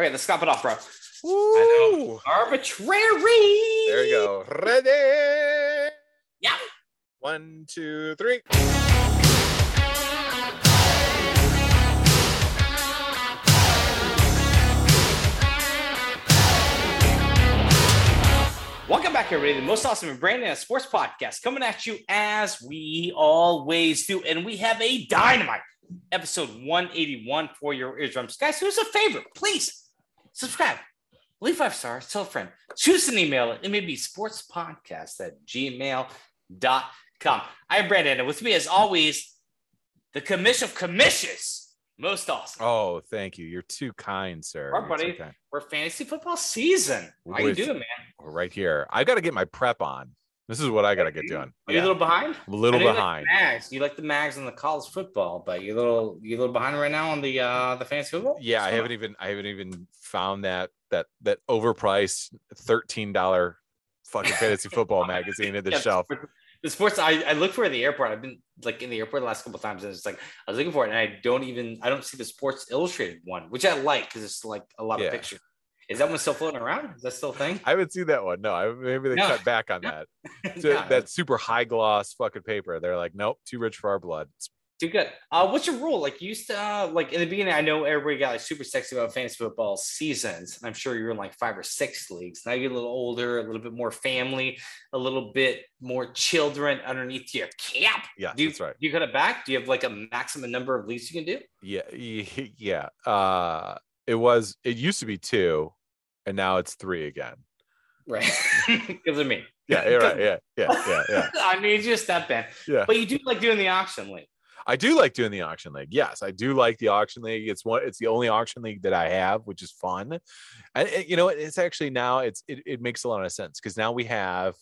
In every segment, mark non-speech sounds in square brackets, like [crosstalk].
Okay, let's stop it off, bro. Woo! Arbitrary. There you go. Ready? Yeah. One, two, three. Welcome back, everybody. The most awesome and brand new sports podcast coming at you as we always do. And we have a dynamite episode 181 for your eardrums. Guys, who's a favorite? Please subscribe, leave five stars, tell a friend, us an email. It may be sportspodcast at gmail.com. I am Brandon, and with me, as always, the commission of commissions. Most awesome. Oh, thank you. You're too kind, sir. You're buddy. kind. We're fantasy football season. How you doing, man? We're right here. I got to get my prep on. This is what I got to get doing. Are you a little behind? a little know you behind. Like mags. You like the mags on the college football, but you're a little you a little behind right now on the uh the fantasy football. Yeah, I haven't even I haven't even found that that that overpriced thirteen dollar fucking fantasy football [laughs] magazine at the Yeah, shelf. The sports I, I look for at the airport. I've been like in the airport the last couple of times, and it's like I was looking for it, and I don't even I don't see the Sports Illustrated one, which I like because it's like a lot Yeah. of pictures. Is that one still floating around? Is that still a thing? I haven't seen that one. No, I, maybe they No. cut back on [laughs] that. [laughs] So that super high gloss fucking paper. They're like, nope, too rich for our blood. It's- too good. Uh, what's your rule? Like you used to uh, like in the beginning. I know everybody got like super sexy about fantasy football seasons. I'm sure you're in like five or six leagues. Now you're a little older, a little bit more family, a little bit more children underneath your cap. Yeah, Do you, that's right. do you cut it back? Do you have like a maximum number of leagues you can do? Yeah, [laughs] yeah. Uh, it was. It used to be two, and now it's three again. Right. [laughs] Because of me. Yeah, you're right. Yeah, yeah, [laughs] yeah, yeah. I need you to step in. Yeah. But you do like doing the auction league. I do like doing the auction league. Yes, I do like the auction league. It's one. It's the only auction league that I have, which is fun. And it- you know, it's actually now it's it, it makes a lot of sense because now we have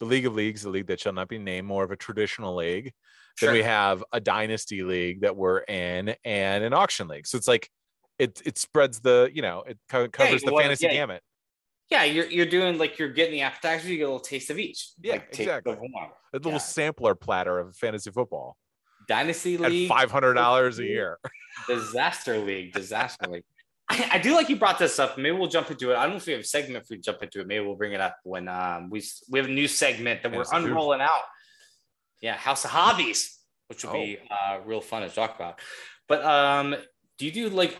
the League of Leagues, the league that shall not be named, more of a traditional league. Then we have a dynasty league that we're in, and an auction league. So it's like it it spreads the you know it co- covers the well, fantasy yeah. gamut. Yeah, you're you're doing like you're getting the appetizer, you get a little taste of each. Yeah, like, exactly. A little Yeah. sampler platter of fantasy football Dynasty league, five hundred dollars a year. disaster league, disaster league. I, I do like you brought this up. Maybe we'll jump into it. I don't know if we have a segment if we jump into it. Maybe we'll bring it up when um we we have a new segment that we're unrolling out. Yeah, House of Hobbies, which will Oh. be uh real fun to talk about. But um, do you do like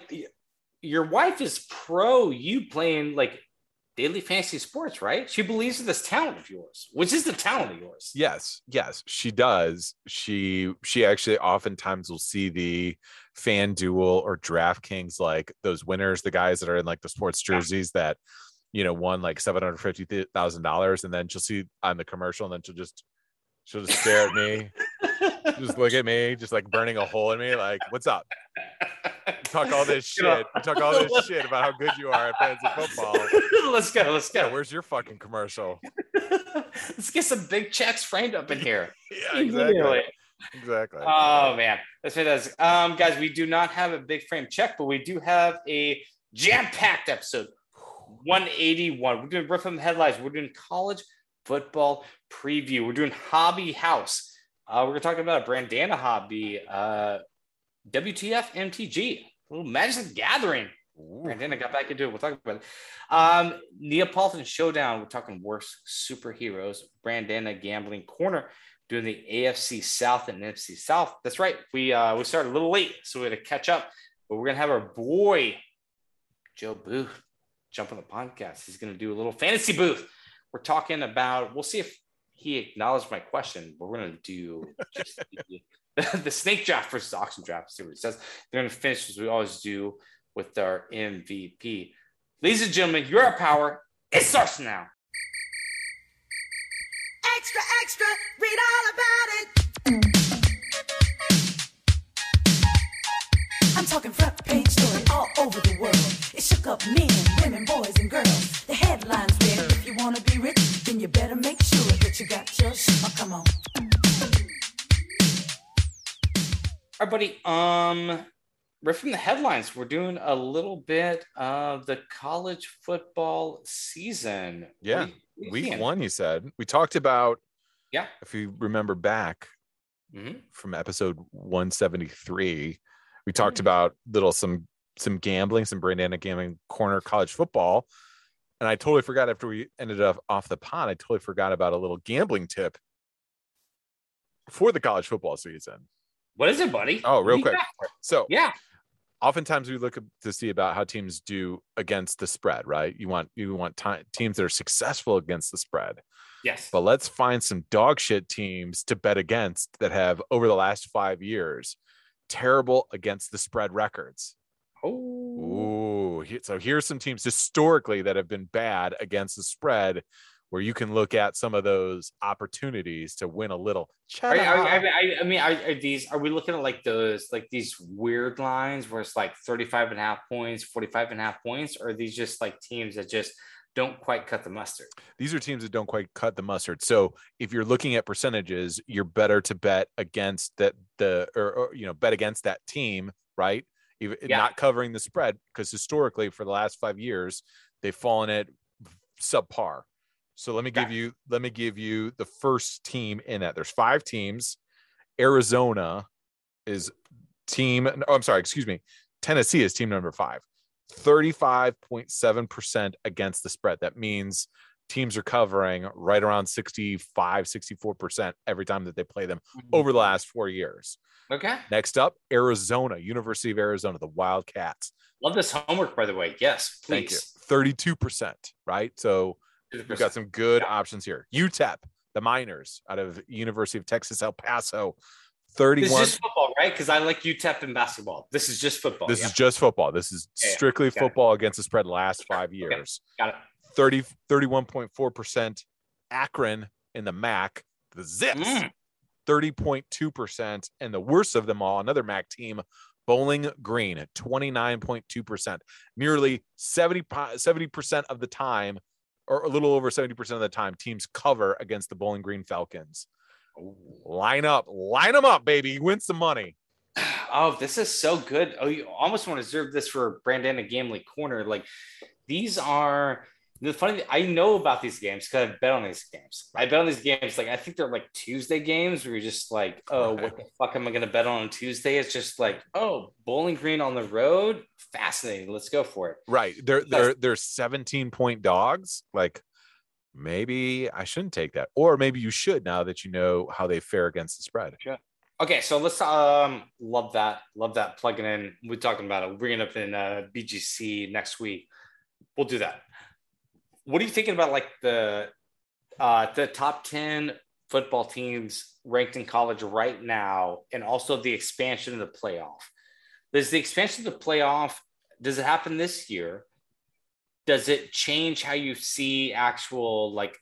your wife is pro you playing like daily fantasy sports, right? She believes in this talent of yours, which is the talent of yours. Yes, yes, she does. She she actually oftentimes will see the FanDuel or DraftKings like those winners, the guys that are in like the sports jerseys that you know won like seven hundred fifty thousand dollars, and then she'll see on the commercial, and then she'll just she'll just stare at me, [laughs] just look at me, just like burning a hole in me, like what's up? [laughs] Talk all this You know- shit. You talk all this shit about how good you are at fantasy football. [laughs] let's go. Let's Yeah, go. where's your fucking commercial? [laughs] let's get some big checks framed up in here. Yeah, exactly. Exactly. Oh man, that's fantastic. Um, guys, we do not have a big frame check, but we do have a jam-packed episode. 181. We're doing riff the headlines. We're doing college football preview. We're doing hobby house. Uh, we're talking about a Brandana hobby. Uh, WTF MTG, a little Magic the Gathering. Ooh. Brandon, I got back into it. We'll talk about it. Um, Neapolitan Showdown. We're talking worst superheroes. Brandana Gambling Corner doing the AFC South and NFC South. That's right. We uh, we started a little late, so we had to catch up. But we're gonna have our boy Joe Booth jump on the podcast. He's gonna do a little fantasy booth. We're talking about. We'll see if he acknowledged my question. But we're gonna do just [laughs] [laughs] the, snake draft versus auction draft. See what it says. They're gonna finish as we always do with our MVP. Ladies and gentlemen, your power. It starts now. Extra, extra, read all about it. I'm talking front page story all over the world. It shook up men, women, boys, and girls. The headlines read, if you want to be rich, then you better make sure that you got your sh- oh, come on. All right, buddy. Um, right from the headlines, we're doing a little bit of the college football season. Yeah, you- what Week one, you said. We talked about, Yeah. if you remember back Mhm. from episode 173, we talked Mm. about little some some gambling, some Brandana gambling corner college football. And I totally forgot after we ended up off the pod, I totally forgot about a little gambling tip for the college football season. What is it, buddy? Oh, real What do you quick. So Yeah. oftentimes we look to see about how teams do against the spread, right? You want you want ti- teams that are successful against the spread. Yes. But let's find some dog shit teams to bet against that have over the last five years terrible against the spread records. Oh. Ooh, so here's some teams historically that have been bad against the spread, where you can look at some of those opportunities to win a little. Are, I, mean, I, I mean, are, are these, are we looking at like those, like these weird lines where it's like 35 and a half points, 45 and a half points, or are these just like teams that just don't quite cut the mustard? These are teams that don't quite cut the mustard. So if you're looking at percentages, you're better to bet against that the or, or you know bet against that team, right? Even Yeah. not covering the spread because historically for the last five years they've fallen at subpar. So let me give you let me give you the first team in that. There's five teams. Arizona is team. Oh, I'm sorry, excuse me. Tennessee is team number five. 35.7% against the spread. That means teams are covering right around 65, 64% every time that they play them mm-hmm. over the last four years. Okay. Next up, Arizona, University of Arizona, the Wildcats. Love this homework, by the way. Yes, Thank you. please. 32%, right? So we've got some good options here. UTEP, the Miners out of University of Texas, El Paso, 31. This 31. is just football, right? Because I like UTEP in basketball. This is just football. This yeah. is just football. This is Yeah, yeah. strictly it. football against the spread last five years. got it. 30, 31.4% Akron in the MAC, the Zips, Mm. 30.2%. And the worst of them all, another MAC team, Bowling Green at 29.2%. Nearly 70, 70% of the time, or a little over 70% of the time, teams cover against the Bowling Green Falcons. Line up, line them up, baby. Win some money. [sighs] Oh, this is so good. Oh, you almost want to reserve this for Brandana Gambling Corner. Like these are the funny. Thing I know about these games because I bet on these games. I bet on these games. Like I think they're like Tuesday games where you're just like, oh, what the fuck am I gonna bet on on Tuesday? It's just like, oh, Bowling Green on the road. Fascinating. Let's go for it. Right. They're they're they're 17 point dogs. Like maybe I shouldn't take that. Or maybe you should now that you know how they fare against the spread. Yeah. Okay, so let's um love that, love that plugging in. We're talking about it. We're bringing up in uh, BGC next week. We'll do that. What are you thinking about like the uh the top 10 football teams ranked in college right now and also the expansion of the playoff? Does the expansion of the playoff does it happen this year? Does it change how you see actual like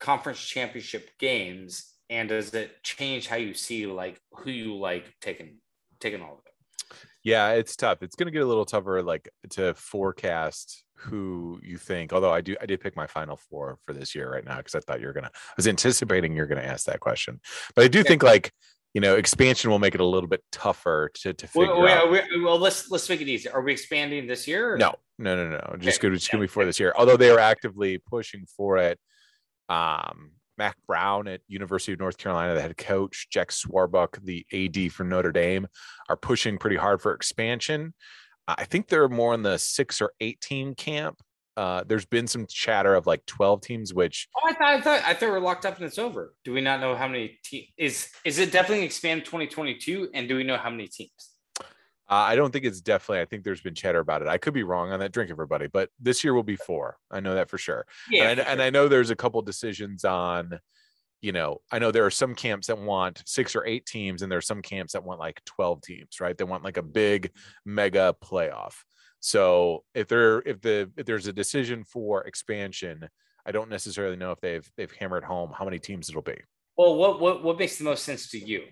conference championship games and does it change how you see like who you like taking taking all of it Yeah, it's tough. It's gonna get a little tougher like to forecast who you think. Although I do I did pick my final four for this year right now because I thought you're gonna I was anticipating you're gonna ask that question. But I do think like you know expansion will make it a little bit tougher to to figure well, out. well, well, let's let's make it easy are we expanding this year or No, no, no, no. Just Okay. good. Just gonna be for this year. Although they are actively pushing for it. Um, Mack Brown at University of North Carolina, the head coach, Jack Swarbrick, the AD for Notre Dame, are pushing pretty hard for expansion. I think they're more in the six or eight team camp. Uh, there's been some chatter of like 12 teams, which oh, I thought I thought I thought we're locked up and it's over. Do we not know how many teams is is it definitely expand 2022 and do we know how many teams? uh, I don't think it's definitely. I think there's been chatter about it. I could be wrong on that. Drink everybody, but this year will be four. I know that for sure. Yeah, and, I, for and. I know there's a couple decisions on, you know, I know there are some camps that want six or eight teams, and there are some camps that want like 12 teams, right? They want like a big mega playoff. So if there if the if there's a decision for expansion, I don't necessarily know if they've they've hammered home how many teams it'll be. well, what what what makes the most sense to you?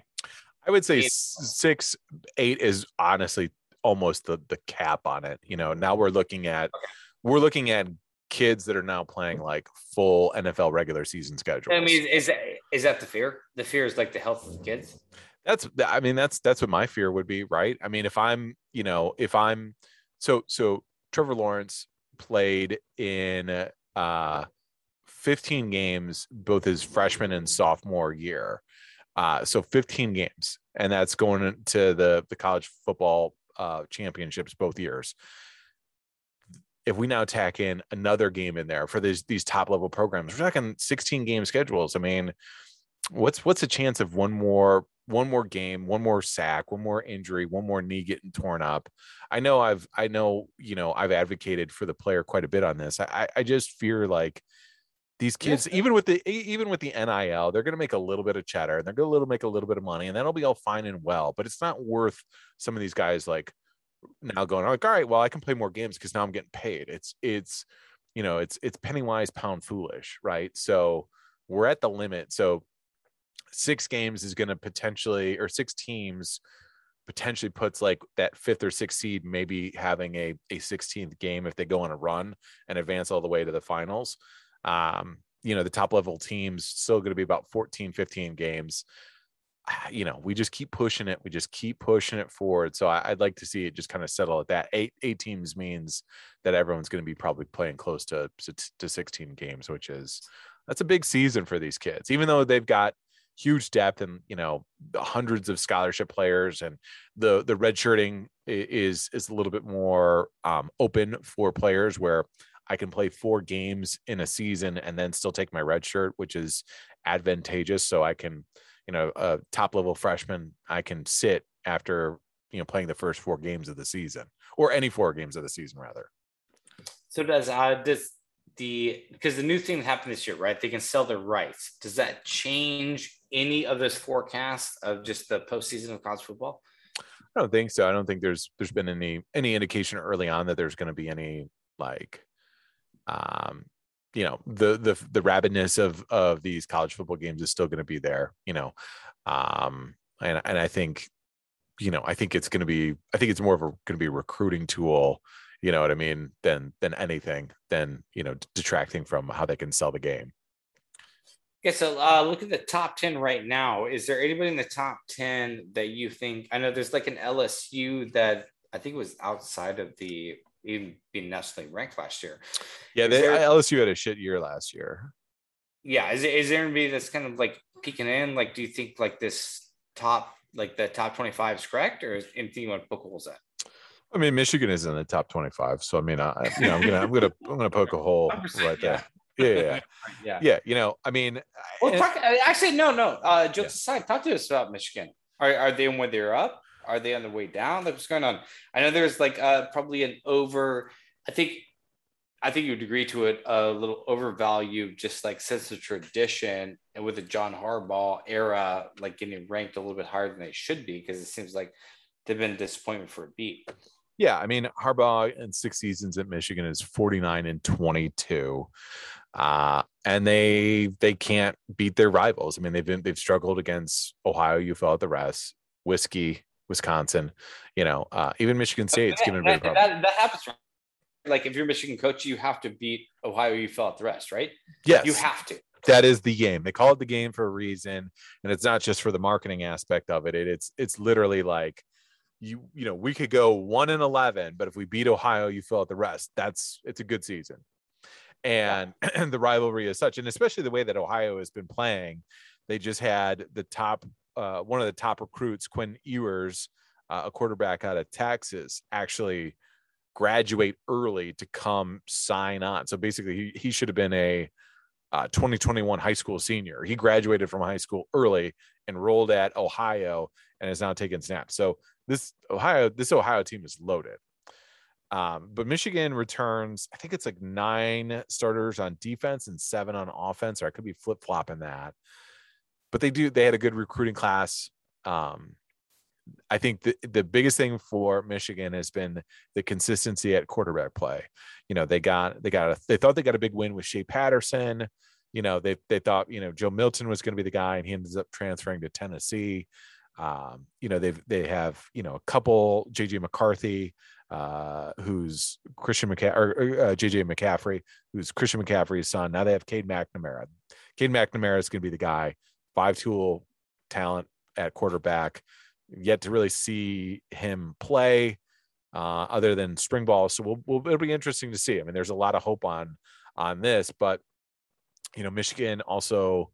I would say Eight. six, eight is honestly almost the the cap on it. You know, now we're looking at we're looking at kids that are now playing like full NFL regular season schedules. I mean, is that is that the fear? The fear is like the health of the kids. that's I mean that's that's what my fear would be, right? I mean, if I'm, you know, if I'm so so Trevor Lawrence played in uh 15 games both his freshman and sophomore year. Uh so 15 games and that's going to the the college football uh, championships both years. If we now tack in another game in there for these these top level programs, we're talking 16 game schedules. I mean, what's what's the chance of one more one more game, one more sack, one more injury, one more knee getting torn up. I know I've I know, you know, I've advocated for the player quite a bit on this. I I just fear like these kids, yeah. even with the even with the NIL, they're gonna make a little bit of cheddar and they're gonna little make a little bit of money, and that'll be all fine and well. But it's not worth some of these guys like now going like, all right, well, I can play more games because now I'm getting paid. It's it's you know, it's it's penny wise, pound foolish, right? So we're at the limit. So six games is going to potentially or six teams potentially puts like that fifth or sixth seed maybe having a, a 16th game if they go on a run and advance all the way to the finals um, you know the top level teams still going to be about 14 15 games you know we just keep pushing it we just keep pushing it forward so I, would like to see it just kind of settle at that eight eight teams means that everyone's going to be probably playing close to to 16 games which is that's a big season for these kids even though they've got huge depth and you know hundreds of scholarship players and the the redshirting is is a little bit more um, open for players where I can play four games in a season and then still take my red shirt, which is advantageous. So I can, you know, a top level freshman, I can sit after you know playing the first four games of the season or any four games of the season rather. So does uh does the because the new thing that happened this year, right? They can sell their rights. Does that change any of this forecast of just the postseason of college football? I don't think so. I don't think there's there's been any any indication early on that there's going to be any like um you know the the the rabidness of of these college football games is still going to be there you know um and and i think you know i think it's going to be i think it's more of a going to be a recruiting tool you know what i mean than than anything than you know detracting from how they can sell the game. Yeah so uh look at the top 10 right now. Is there anybody in the top 10 that you think i know there's like an lsu that i think was outside of the even being nationally ranked last year. Yeah, they, there, LSU had a shit year last year. Yeah, is, is there anybody that's kind of like peeking in? Like, do you think like this top, like the top 25 is correct, or is anything you want to poke holes at? I mean, Michigan is in the top 25, so I mean, I, you know, I'm gonna, I'm gonna, I'm gonna poke a hole [laughs] right there. Yeah. Yeah, yeah, yeah. [laughs] You know, I mean, well, talk, actually, no, no. Uh, jokes yeah. aside, talk to us about Michigan. Are, are they when they're up? Are they on the way down? Like what's going on? I know there's like uh, probably an over. I think I think you'd agree to it a little overvalue, just like sense of tradition, and with the John Harbaugh era, like getting ranked a little bit higher than they should be, because it seems like they've been a disappointment for a beat. Yeah, I mean Harbaugh in six seasons at Michigan is 49 and 22. Uh, and they they can't beat their rivals. I mean, they've been they've struggled against Ohio, you felt the rest, whiskey, Wisconsin, you know, uh, even Michigan State's that, given a big problem. That, that happens. Like if you're a Michigan coach, you have to beat Ohio. You fill out the rest, right? Yes, you have to. That is the game. They call it the game for a reason, and it's not just for the marketing aspect of it. it it's it's literally like you you know we could go one and eleven, but if we beat Ohio, you fill out the rest. That's it's a good season, and yeah. [clears throat] the rivalry is such, and especially the way that Ohio has been playing. They just had the top uh, one of the top recruits, Quinn Ewers, uh, a quarterback out of Texas, actually graduate early to come sign on. So basically, he, he should have been a uh, 2021 high school senior. He graduated from high school early, enrolled at Ohio, and is now taking snaps. So this Ohio this Ohio team is loaded. Um, but Michigan returns, I think it's like nine starters on defense and seven on offense, or I could be flip flopping that but they do they had a good recruiting class. Um, I think the, the biggest thing for Michigan has been the consistency at quarterback play. You know, they got they got a, they thought they got a big win with Shea Patterson. You know, they they thought you know Joe Milton was going to be the guy, and he ends up transferring to Tennessee. Um, you know, they've they have you know a couple JJ McCarthy, uh, who's Christian McCaffrey, or uh, JJ McCaffrey, who's Christian McCaffrey's son. Now they have Cade McNamara. Cade McNamara is going to be the guy five tool talent at quarterback. Yet to really see him play, uh, other than spring ball. So we'll, we'll, it'll be interesting to see. I mean, there's a lot of hope on on this, but you know, Michigan also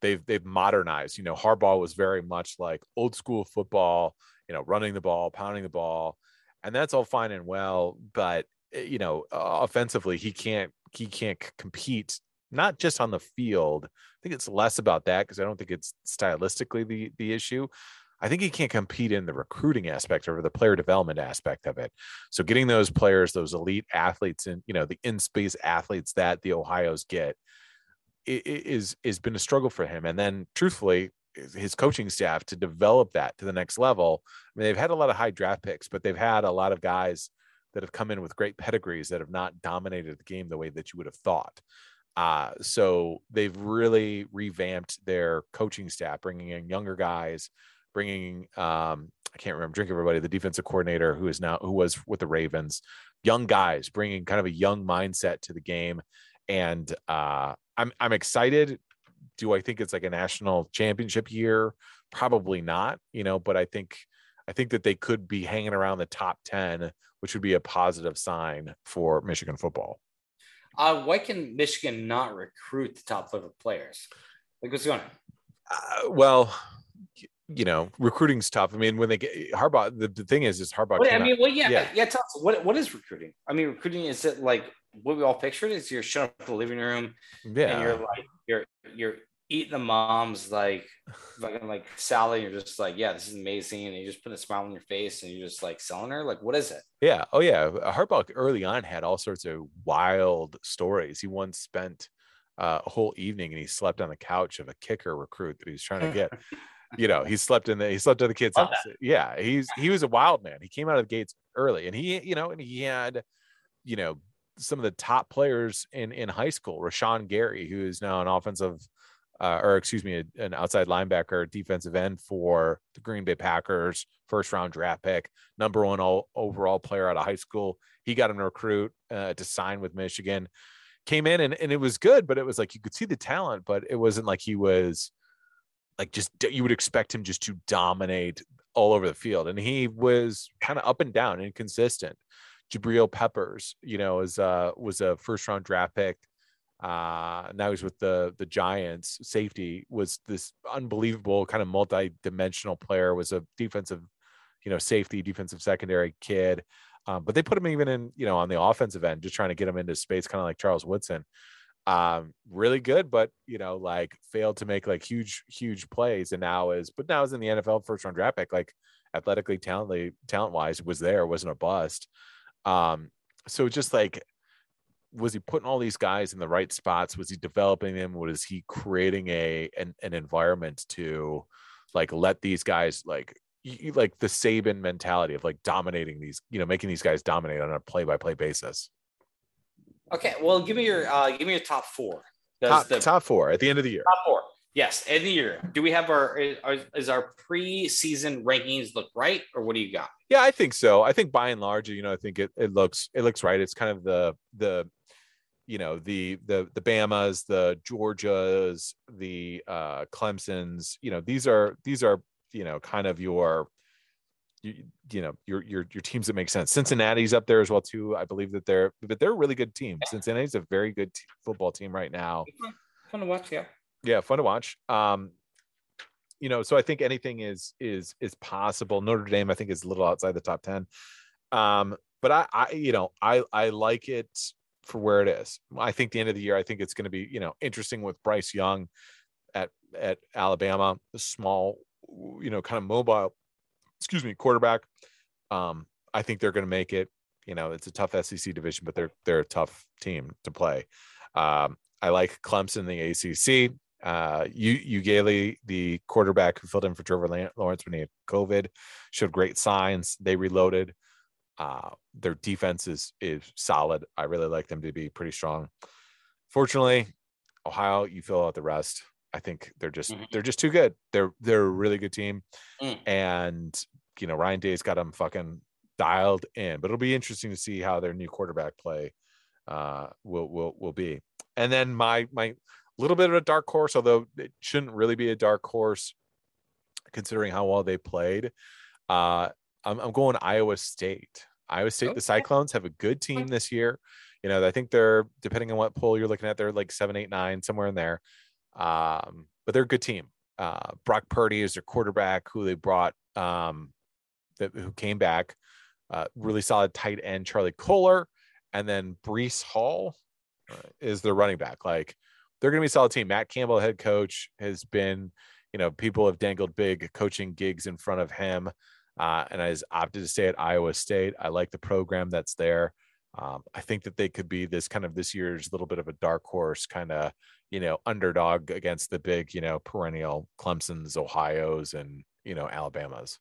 they've they've modernized. You know, Harbaugh was very much like old school football. You know, running the ball, pounding the ball, and that's all fine and well. But eh, you know, offensively, he can't he can't compete not just on the field. I think it's less about that because I don't think it's stylistically the the issue. I think he can't compete in the recruiting aspect or the player development aspect of it. So getting those players, those elite athletes, and you know the in space athletes that the Ohio's get is is been a struggle for him. And then, truthfully, his coaching staff to develop that to the next level. I mean, they've had a lot of high draft picks, but they've had a lot of guys that have come in with great pedigrees that have not dominated the game the way that you would have thought. Uh, so they've really revamped their coaching staff, bringing in younger guys, bringing um, I can't remember drink everybody the defensive coordinator who is now who was with the Ravens, young guys bringing kind of a young mindset to the game, and uh, I'm I'm excited. Do I think it's like a national championship year? Probably not, you know, but I think I think that they could be hanging around the top ten, which would be a positive sign for Michigan football. Uh, why can Michigan not recruit the top level players? Like what's going on? Uh, well, you know, recruiting's tough. I mean, when they get Harbaugh, the, the thing is, is Harbaugh. I mean, well, yeah, yeah, yeah. Tell us what what is recruiting? I mean, recruiting is it like what we all pictured? Is you're showing up at the living room, yeah, and you're like you're you're eating the mom's like fucking like salad. You're just like, yeah, this is amazing, and you just put a smile on your face, and you're just like selling her. Like, what is it? Yeah. Oh yeah. Harbaugh early on had all sorts of wild stories. He once spent uh, a whole evening and he slept on the couch of a kicker recruit that he was trying to get. you know, he slept in the he slept at the kid's [laughs] house. Yeah, he's he was a wild man. He came out of the gates early, and he you know, and he had you know some of the top players in in high school. Rashan Gary, who is now an offensive. Uh, or excuse me, an outside linebacker, defensive end for the Green Bay Packers, first round draft pick, number one all, overall player out of high school. He got an recruit uh, to sign with Michigan. Came in and, and it was good, but it was like you could see the talent, but it wasn't like he was like just you would expect him just to dominate all over the field and he was kind of up and down inconsistent jabrill peppers you know is uh was a first round draft pick uh now he's with the the giants safety was this unbelievable kind of multi-dimensional player was a defensive you know safety defensive secondary kid um, but they put him even in you know on the offensive end just trying to get him into space kind of like charles woodson um, really good, but you know, like failed to make like huge, huge plays. And now is, but now is in the NFL first round draft pick, like athletically, talently, talent wise, was there, wasn't a bust. Um, so just like, was he putting all these guys in the right spots? Was he developing them? Was he creating a an, an environment to like let these guys like like the Saban mentality of like dominating these, you know, making these guys dominate on a play by play basis? Okay, well, give me your uh, give me your top four. top, the, top four at the end of the year. Top four. Yes, end of the year. Do we have our is, is our preseason rankings look right, or what do you got? Yeah, I think so. I think by and large, you know, I think it, it looks it looks right. It's kind of the the you know the the the Bama's, the Georgias, the uh Clemson's. You know, these are these are you know kind of your you, you know your your your teams that make sense. Cincinnati's up there as well too. I believe that they're but they're a really good team. Cincinnati's a very good t- football team right now. Fun to watch, yeah. Yeah, fun to watch. Um, you know, so I think anything is is is possible. Notre Dame, I think, is a little outside the top ten. Um, but I, I, you know, I I like it for where it is. I think the end of the year, I think it's going to be you know interesting with Bryce Young at at Alabama, the small, you know, kind of mobile excuse me, quarterback. Um, I think they're going to make it. You know, it's a tough SEC division, but they're they're a tough team to play. Um, I like Clemson, the ACC. Uh, you Uiagalelei, the quarterback who filled in for Trevor Lawrence when he had COVID, showed great signs. They reloaded. Uh, their defense is is solid. I really like them to be pretty strong. Fortunately, Ohio, you fill out the rest. I think they're just mm-hmm. they're just too good. They're they're a really good team, mm. and you know Ryan Day's got them fucking dialed in. But it'll be interesting to see how their new quarterback play uh, will will will be. And then my my little bit of a dark horse, although it shouldn't really be a dark horse considering how well they played. Uh, I'm, I'm going Iowa State. Iowa State, okay. the Cyclones have a good team this year. You know, I think they're depending on what poll you're looking at, they're like seven, eight, nine, somewhere in there. Um, but they're a good team. Uh, Brock Purdy is their quarterback, who they brought, um, that who came back uh, really solid tight end Charlie Kolar, and then Breece Hall uh, is their running back. Like they're going to be a solid team. Matt Campbell, head coach, has been, you know, people have dangled big coaching gigs in front of him, uh, and has opted to stay at Iowa State. I like the program that's there. Um, I think that they could be this kind of this year's little bit of a dark horse kind of, you know, underdog against the big, you know, perennial Clemson's, Ohio's, and you know, Alabama's.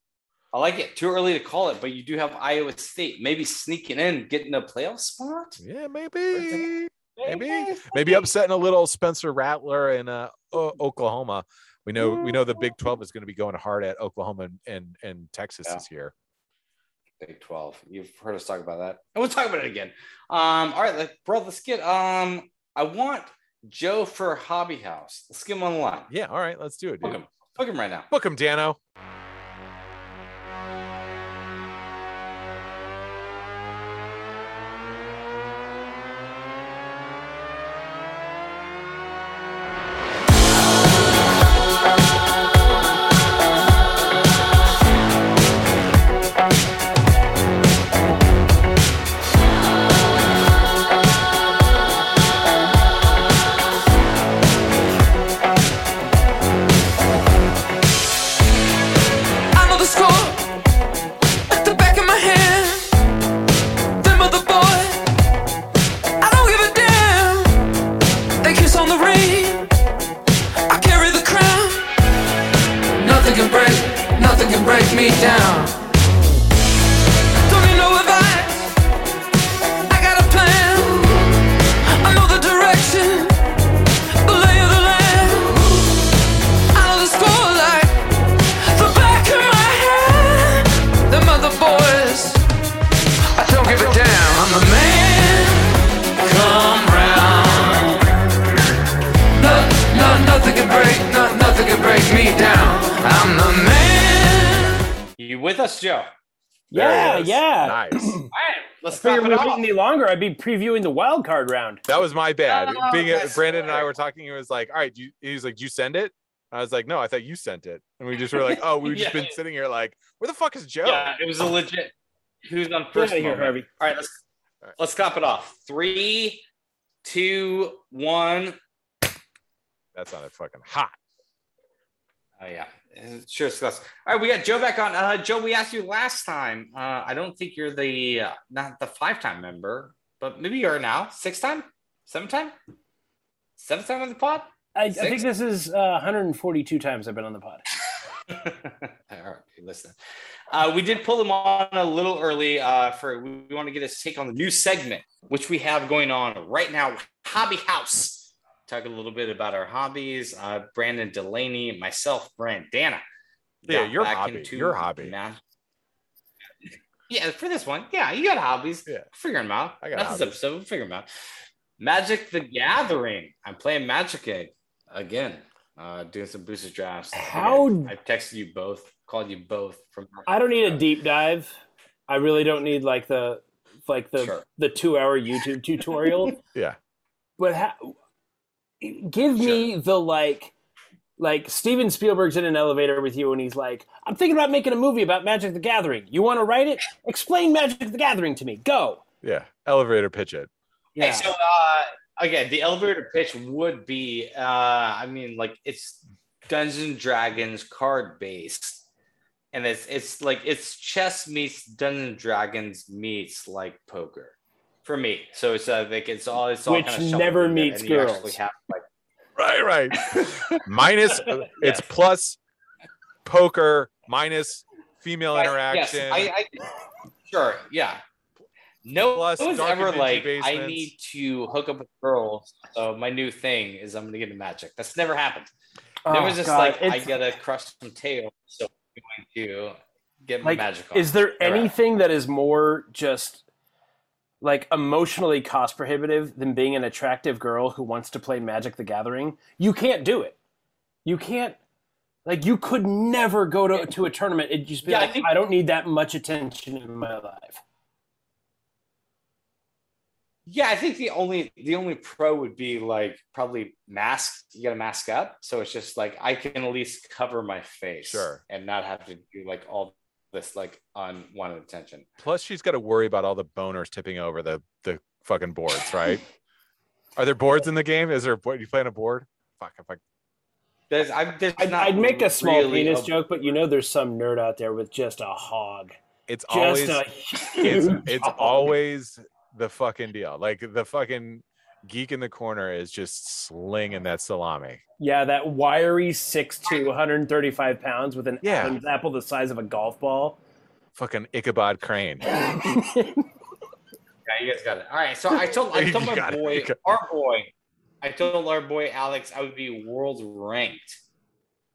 I like it. Too early to call it, but you do have Iowa State maybe sneaking in, getting a playoff spot. Yeah, maybe, maybe, maybe upsetting a little Spencer Rattler in uh, o- Oklahoma. We know we know the Big Twelve is going to be going hard at Oklahoma and and, and Texas Yeah. this year. Big 12. You've heard us talk about that. And we'll talk about it again. Um, all right, let, bro, let's get um I want Joe for Hobby House. Let's get him on the line. Yeah, all right, let's do it, Book dude. him. Book him right now. Book him, Danno. That was my bad. Oh, Being that's Brandon and I were talking, he was like, "All right, you, he was like, you send it." I was like, "No, I thought you sent it." And we just were like, "Oh, we've just been sitting here like, where the fuck is Joe?" Yeah, it was a legit. Who's on first? here, moment. Harvey. All right, let's All right. let's cop it off. Three, two, one. That sounded fucking hot. Oh yeah, It sure sucks. All right, we got Joe back on. Uh, Joe, we asked you last time. Uh, I don't think you're the uh, not the five time member, but maybe you are now. Six time, seven time, seventh time on the pod. I, I think this is uh, 142 times I've been on the pod. [laughs] All right, listen. Uh, we did pull them on a little early uh, for we, we want to get his take on the new segment, which we have going on right now, Hobby House. Talk a little bit about our hobbies. Uh, Brandon Delaney, myself, Brandana. Yeah, your hobby, into your hobby. ma- Yeah, for this one, yeah, you got hobbies. Yeah. figure them out. I got That's this episode. We'll figure them out. Magic the Gathering. I'm playing Magic Egg again. Uh, doing some booster drafts. How- Again, I texted you both, called you both from. I don't need a deep dive. I really don't need like the like the Sure. the two hour YouTube tutorial. [laughs] Yeah. But ha- give me the like like Steven Spielberg's in an elevator with you and he's like, I'm thinking about making a movie about Magic the Gathering. You want to write it? Explain Magic the Gathering to me. Go. Yeah. Elevator pitch it. Hey, so uh, again, the elevator pitch would be, uh, I mean, like it's Dungeons and Dragons card based, and it's it's like it's chess meets Dungeons and Dragons meets like poker for me. So it's uh, like it's all it's all Which kind of never shuffled in there, meets and you actually girls. have, like, Right, right. [laughs] minus uh, it's Yes. plus poker minus female Yes, interaction. Yes, I, I, sure, yeah. No Plus one's dark ever dingy like, I need to hook up with girls. So my new thing is I'm gonna get into magic. That's never happened. There Oh, was just God, like I gotta crush some tail, so I'm going to get my like magic on. is there Never happened. anything that is more just like emotionally cost prohibitive than being an attractive girl who wants to play magic the gathering you can't do it you can't like you could never go to, to a tournament and just be Yeah, I like think- I don't need that much attention in my life Yeah, I think the only the only pro would be like probably mask. You got to mask up, so it's just like I can at least cover my face, Sure. and not have to do like all this like unwanted attention. Plus, she's got to worry about all the boners tipping over the the fucking boards, right? Are there boards in the game? Is there? a board- You playing a board? Fuck, if I There's, I, there's I'd, not I'd make a small really penis a- joke, but you know, there's some nerd out there with just a hog, it's just always a [laughs] it's huge it's hog. always the fucking deal. Like the fucking geek in the corner is just slinging that salami. yeah, that wiry six to 135 pounds with an Yeah. Adam's apple the size of a golf ball. Fucking Ichabod Crane. [laughs] Yeah, you guys got it. All right. So I told I [laughs] You told my got it. boy, our boy, I told our boy Alex I would be world ranked.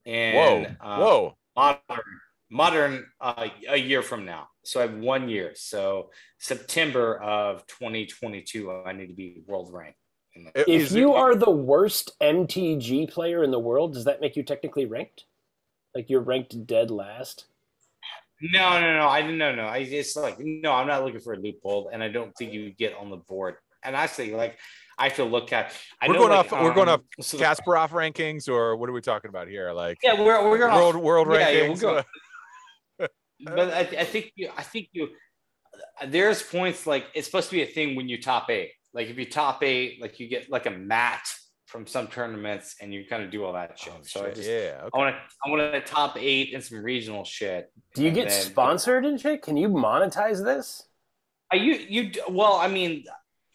And Whoa, uh, whoa. modern modern uh, a year from now. So I have one year. So September of 2022, I need to be world ranked. in the- I- If is it- you are the worst MTG player in the world, does that make you technically ranked? Like you're ranked dead last? No, no, no. I didn't know. No, I it's like no. I'm not looking for a loophole, and I don't think you get on the board. And actually, like I have to look at. I We're know, going like, off- we're going um, off so the- Kasparov rankings, or what are we talking about here? Like Yeah, we're we're going world off, world yeah, yeah, we'll rankings. go- [laughs] but I, I think you. I think you. There's points like it's supposed to be a thing when you top eight. Like if you top eight, like you get like a mat from some tournaments, and you kind of do all that shit. Oh, so I just yeah. I want to I want to top eight and some regional shit. Do you get then- sponsored and shit? Can you monetize this? Are you you well? I mean,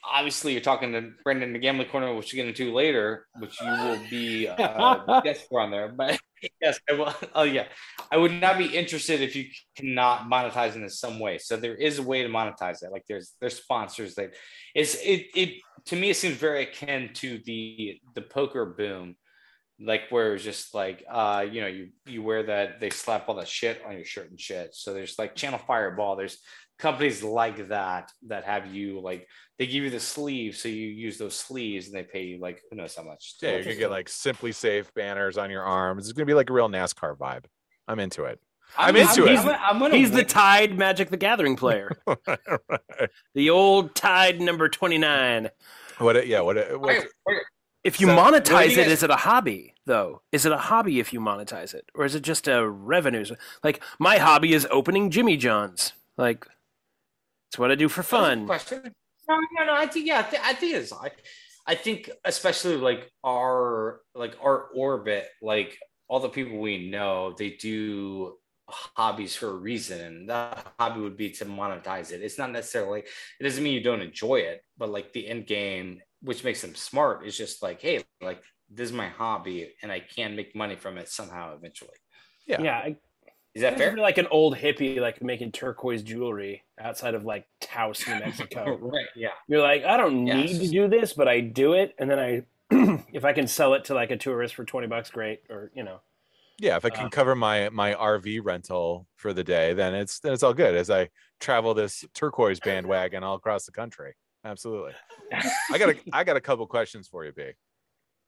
obviously you're talking to Brandana Gambling Corner, which we'll get into later, which you will be uh, [laughs] guest for on there. But [laughs] yes, I will. Oh yeah, I would not be interested if you cannot monetize in some way. So there is a way to monetize it. Like there's there's sponsors that it's it it to me it seems very akin to the the poker boom. Like where it's just like uh you know you you wear that they slap all that shit on your shirt and shit. So there's like Channel Fireball. There's companies like that that have you like they give you the sleeves so you use those sleeves and they pay you like who knows how much Yeah, you're gonna get like SimpliSafe banners on your arms. It's gonna be like a real NASCAR vibe. I'm into it. I'm into it. I'm, I'm gonna He's the wait. Tide Magic the Gathering player. [laughs] the old Tide number 29. what? Uh, yeah. What? Uh, what Wait, wait. If you So, what monetize you it, guys- is it a hobby though? Is it a hobby if you monetize it, or is it just a revenue? Like my hobby is opening Jimmy John's. Like it's what I do for That's a good fun. question no no no i think yeah i, th- I think it's I, I think especially like our like our orbit like all the people we know they do hobbies for a reason. And that hobby would be to monetize it. It's not necessarily it doesn't mean you don't enjoy it but like the end game which makes them smart is just like hey like this is my hobby and i can make money from it somehow eventually. Yeah. Yeah, I, is that fair? like an old hippie, like making turquoise jewelry outside of like Taos, New [laughs] Mexico. right yeah. You're like, I don't need to do this, but I do it, and then I, [clears throat] if I can sell it to like a tourist for twenty bucks, great. Or you know, Yeah. If I can Uh, cover my my RV rental for the day, then it's then it's all good. As I travel this turquoise bandwagon all across the country. Absolutely. I got a [laughs] I got a couple questions for you, B.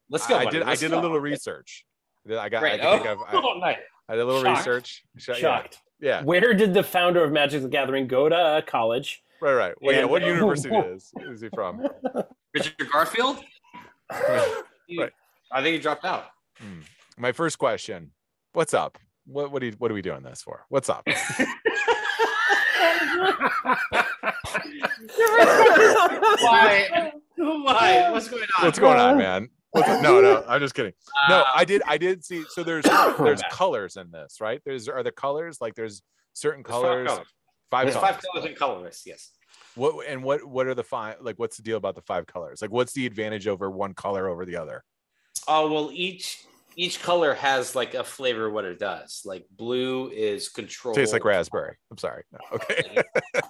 let's go I buddy. did I did go. a little research. I got. Great. I oh, I've, I, oh, nice. I did a little Shocked. research. Sh- yeah, shocked. Yeah. Where did the founder of Magic the Gathering go to uh, college? Right. Right. Well, yeah. And- What university is is he from? [laughs] Richard Garfield? [laughs] Right. I think he dropped out. Hmm. My first question: What's up? What what are you, what are we doing this for? What's up? [laughs] Why? Why? What's going on? What's going on, man? What's? No, no, I'm just kidding. No, I did I did see. So there's there's [coughs] colors in this, right? There's are the colors like there's certain There's five colors. colors. Five There's colors. five colors in colorless. Yes. What and what what are the five? Like, what's the deal about the five colors? Like, what's the advantage over one color over the other? Oh well, each each color has like a flavor what it does. Like blue is control. Tastes like raspberry. I'm sorry. No, [laughs] okay.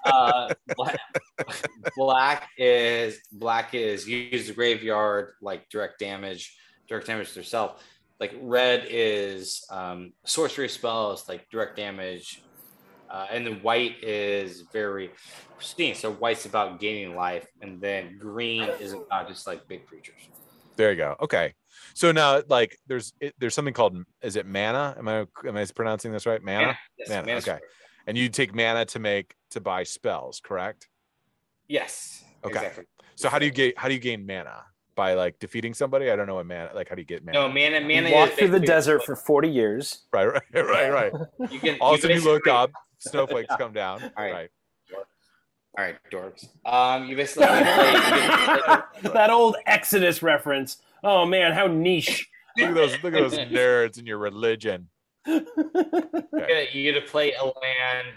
uh, black, [laughs] black is black is use the graveyard like direct damage, direct damage to yourself. Like red is um, sorcery spells like direct damage, uh, and then white is very pristine. So white's about gaining life, and then green is about just like big creatures. There you go. Okay. So now, like, there's it, there's something called is it mana? Am I am I pronouncing this right? Mana. Yes, Mana, okay. correct. And you take mana to make to buy spells, correct? Yes. Okay. Exactly. So how do you get how do you gain mana by like defeating somebody? I don't know what mana like how do you get mana? No, mana, mana. Walk is through the desert for forty years. Right, right, [laughs] right, right. You can Also, you look up snowflakes [laughs] come down. All right. right. All right, dorks. Um, you basically [laughs] play, you play- [laughs] that old Exodus reference. Oh man, how niche. Look at those look at those nerds in your religion. you get- you get to play a land,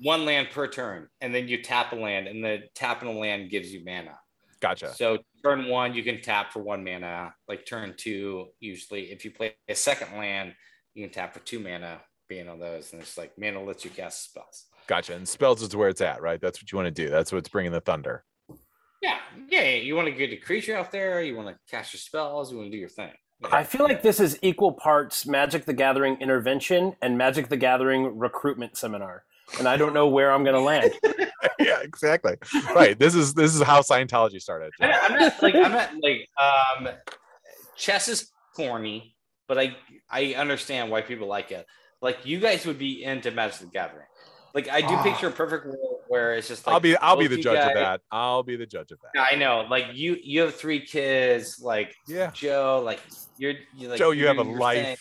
one land per turn, and then you tap a land, and the tapping a land gives you mana. Gotcha. So turn one, you can tap for one mana. Like turn two, usually, if you play a second land, you can tap for two mana. Being on those, and it's like mana lets you cast spells. Gotcha. And spells is where it's at, right? That's what you want to do. That's what's bringing the thunder. Yeah, yeah. yeah. You want to get a creature out there. You want to cast your spells. You want to do your thing. I feel like this is equal parts Magic the Gathering intervention and Magic the Gathering recruitment seminar. And I don't know where I'm going to land. [laughs] yeah, exactly. Right. This is this is how Scientology started. I- I'm not like I'm not like um, chess is corny, but I I understand why people like it. Like you guys would be into Magic the Gathering. Like I do Ah. picture a perfect world where it's just like I'll be I'll be the you judge of that. I'll be the judge of that. I know, like you you have three kids, like Yeah. Joe, like you're, you're like Joe, you have a life. saying,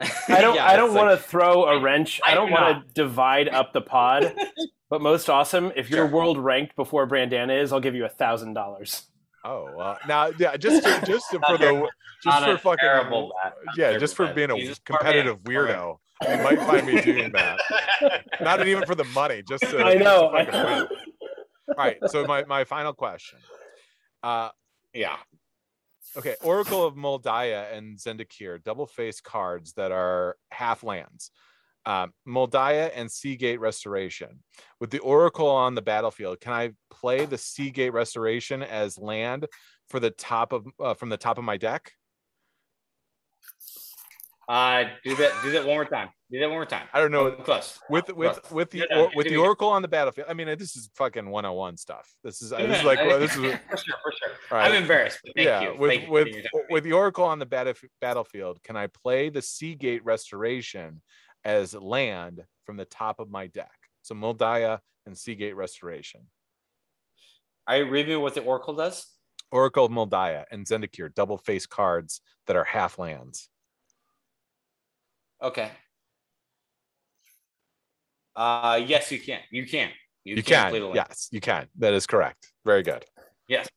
like- I don't Yeah, I don't it's want like- to throw a wrench. I I don't want to divide up the pod. [laughs] But most awesome, if you're Sure. world ranked before Brandana is, I'll give you a thousand dollars. Oh well, now yeah, just to, just to, [laughs] for the just for fucking terrible yeah, just for being a competitive man, smart man. weirdo. You might find me doing that. [laughs] Not even for the money, just to. [laughs] I know. just to I- win. All right. So my my final question. Uh, Yeah. okay, Oracle of Mul Daya and Zendikar, double face cards that are half lands. Um, Mul Daya and Sea Gate Restoration. With the Oracle on the battlefield, can I play the Sea Gate Restoration as land for the top of uh, from the top of my deck? Uh, do that. Do that one more time. Do that one more time. I don't know. Oh, close. with with Close. with the Yeah, no, or, with the oracle on the battlefield. I mean, this is fucking 101 stuff. This is this is like well, this is for sure, for sure. right. I'm embarrassed. But thank yeah, you. with Thank with time. with the oracle on the battlefield, can I play the Sea Gate Restoration as land from the top of my deck? So Mul Daya and Sea Gate Restoration, I you me what the Oracle does? Oracle of Mul Daya and Zendikar, double face cards that are half lands. Okay. Uh, yes, you can. You can. You, play can, land. yes, you can. That is correct. Very good. Yes.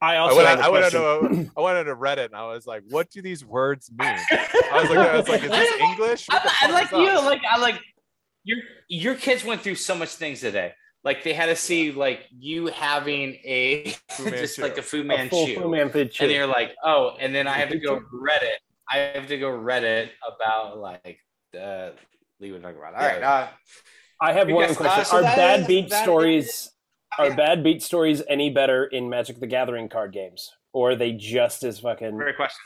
I also I also went, have on, a I, went question. on, [clears throat] I went on to Reddit and I was like, what do these words mean? [laughs] I was like, I was like, is this English? What the I, I fuck like you. up? Like I like your your kids went through so much things today. Like they had to see like you having a [laughs] Fu [laughs] just Manchu. like a Fu A full Manchu, Fu Manchu. and you're like, oh, and then I have to go Reddit. I have to go Reddit about like the leave it talk about. All right. Uh, I have one Because, uh, question. so are bad is- beat that is- stories are bad beat stories any better in Magic the Gathering card games? Or are they just as fucking Great question.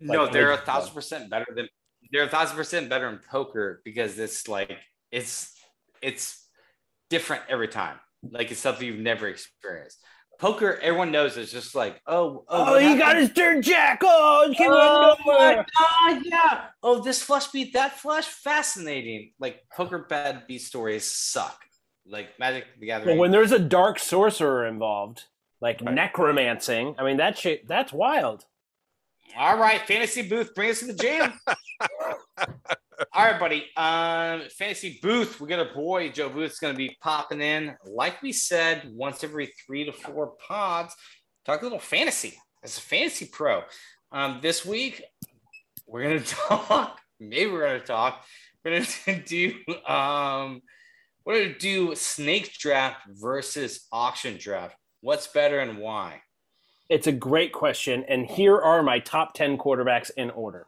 No, they're a thousand percent better than they're a thousand percent better in poker because it's like it's it's different every time. Like it's something you've never experienced. Poker, everyone knows it's just like, oh, Oh, oh what he got his turn jack. Oh, he Oh went my god, yeah. Oh, this flush beat that flush, fascinating. Like poker bad beat stories suck. Like Magic the Gathering. Well, when there's a dark sorcerer involved, like Right. necromancing, I mean that shit that's wild. All right, fantasy booth, bring us to the jam. [laughs] All right, buddy. Um, fantasy booth, we got a boy. Joe Booth's going to be popping in, like we said, once every three to four pods. Talk a little fantasy. As a fantasy pro, um, this week we're going [laughs] to talk. Maybe we're going to talk. We're going [laughs] to do. Um, we're going to do snake draft versus auction draft. What's better and why? It's a great question, and here are my top ten quarterbacks in order.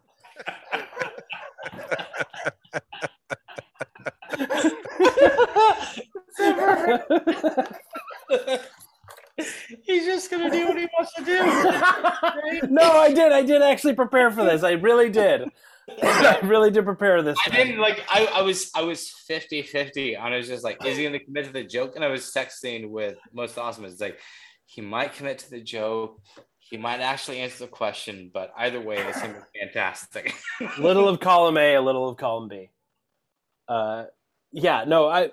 He's just gonna do what he wants to do. [laughs] no, I did. I did actually prepare for this. I really did. I really did prepare this. I didn't like I, I was I was 50 50 and I was just like, is he gonna commit to the joke? And I was texting with most awesome. It's like he might commit to the joke, he might actually answer the question, but either way, it's gonna be fantastic. [laughs] little of column A, a little of column B. Uh, yeah, no, I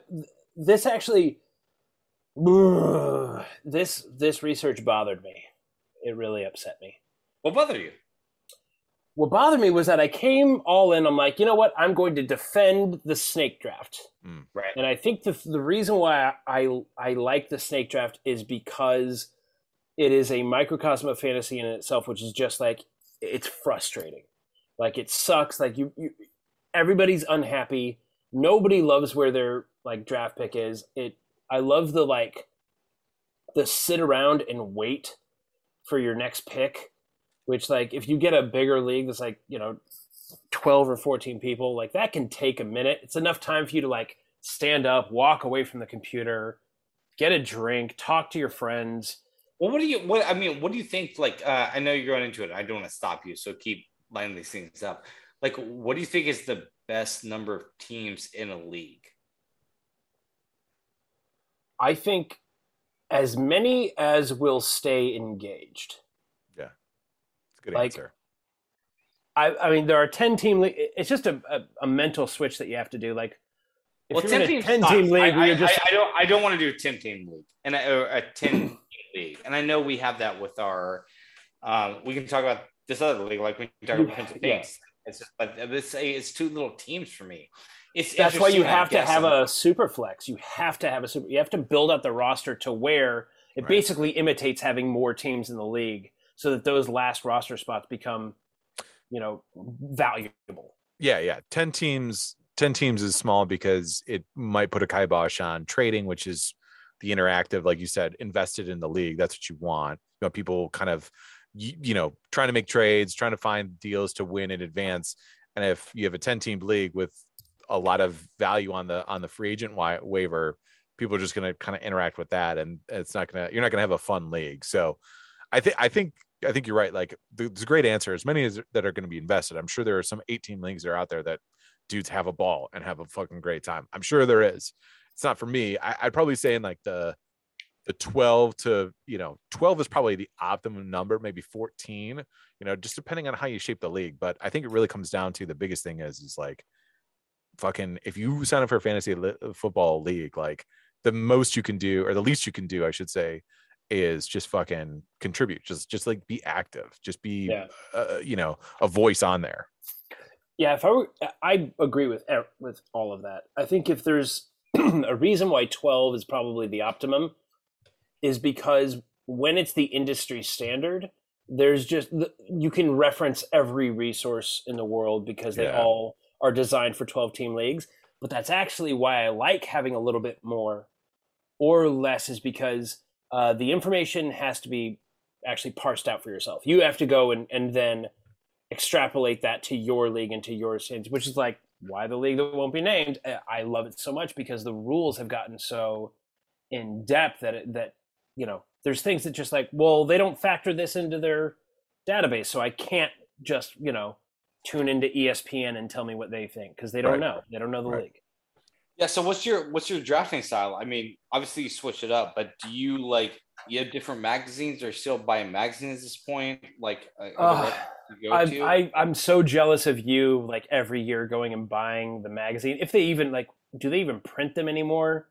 this actually this this research bothered me. It really upset me. what bother you? What bothered me was that I came all in. I'm like, you know what? I'm going to defend the snake draft. Mm. Right. And I think the the reason why I I like the snake draft is because it is a microcosm of fantasy in itself, which is just like it's frustrating. Like it sucks. Like you, you everybody's unhappy. Nobody loves where their like draft pick is. It I love the like the sit around and wait for your next pick, which like if you get a bigger league that's like, you know, 12 or 14 people, like that can take a minute. It's enough time for you to like stand up, walk away from the computer, get a drink, talk to your friends. Well, what do you what I mean, what do you think? Like, uh, I know you're going into it. I don't want to stop you, so keep lining these things up. Like, what do you think is the best number of teams in a league? I think as many as will stay engaged. It's a good Like, answer. I, I mean, there are 10 team league. It's just a, a, a mental switch that you have to do. Like, if Well, you're ten in a 10 team league, I, I, just I, I don't. I don't want to do a ten team league and a, or a ten team league. And I know we have that with our. Um, we can talk about this other league, like we can talk about Prince of Yeah. Things. It's just, but it's it's two little teams for me. It's that's why you have to have a super flex. You have to have a super. You have to build up the roster to where it Right. basically imitates having more teams in the league, so that those last roster spots become, you know, valuable. yeah, yeah. Ten teams. Ten teams is small because it might put a kibosh on trading, which is the interactive, like you said, invested in the league. That's what you want. You know, people kind of, you, you know, trying to make trades, trying to find deals to win in advance. And if you have a ten team league with a lot of value on the on the free agent wa- waiver, people are just going to kind of interact with that, and it's not gonna. You're not going to have a fun league. So, I think I think I think you're right. Like the- it's a great answer. As many as that are going to be invested, I'm sure there are some 18 leagues that are out there that dudes have a ball and have a fucking great time. I'm sure there is. It's not for me. I, I'd probably say in like the the 12 to you know 12 is probably the optimum number, maybe 14. You know, just depending on how you shape the league. But I think it really comes down to the biggest thing is is like fucking if you sign up for a fantasy li- football league, like the most you can do or the least you can do, I should say, is just fucking contribute. Just just like be active. Just be Yeah. uh, you know a voice on there. Yeah, if I were, I agree with with all of that. I think if there's [clears throat] a reason why 12 is probably the optimum, is because when it's the industry standard, there's just you can reference every resource in the world because they Yeah. all are designed for 12 team leagues. But that's actually why I like having a little bit more or less, is because uh, the information has to be actually parsed out for yourself. You have to go and, and then extrapolate that to your league and to your sins, which is like why the league that won't be named. I love it so much because the rules have gotten so in depth that it, that you know there's things that just like well they don't factor this into their database, so I can't just you know tune into ESPN and tell me what they think because they don't Right. know they don't know the Right. league. Yeah. So what's your what's your drafting style? I mean, obviously you switch it up, but do you like you have different magazines or still buying magazines at this point? Like uh, Ugh, you I, to? I I'm so jealous of you. Like every year going and buying the magazine. If they even like, do they even print them anymore?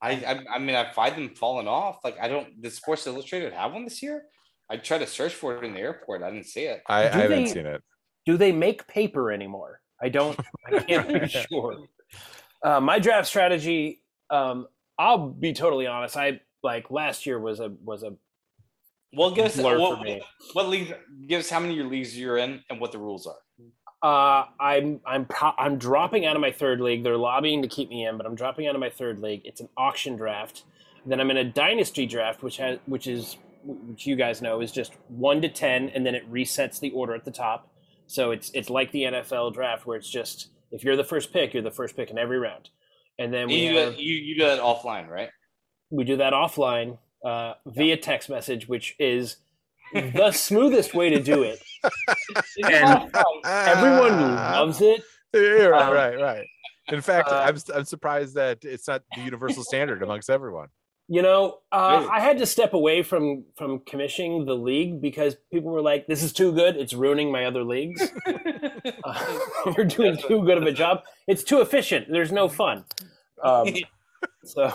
I, I I mean I find them falling off. Like I don't. Did Sports Illustrated have one this year? I tried to search for it in the airport. I didn't see it. I, I haven't they- seen it. Do they make paper anymore? I don't. I can't [laughs] be sure. Uh, my draft strategy. Um, I'll be totally honest. I like last year was a was a Well, give us blur what, for me. what league? Give us how many your leagues you're in and what the rules are. Uh, I'm I'm pro- I'm dropping out of my third league. They're lobbying to keep me in, but I'm dropping out of my third league. It's an auction draft. Then I'm in a dynasty draft, which has which is which you guys know is just one to ten, and then it resets the order at the top. So it's it's like the NFL draft where it's just if you're the first pick, you're the first pick in every round. And then we You do, have, that, you, you do that offline, right? we do that offline uh, via text message, which is the [laughs] smoothest way to do it. [laughs] And everyone loves it. Yeah, right, Um, right, right. In fact, uh, I'm I'm surprised that it's not the universal standard amongst everyone. You know, uh, Really? I had to step away from from commissioning the league because people were like, "This is too good. It's ruining my other leagues. [laughs] [laughs] Uh, you're doing too good of a job. It's too efficient. There's no fun." Um, [laughs] so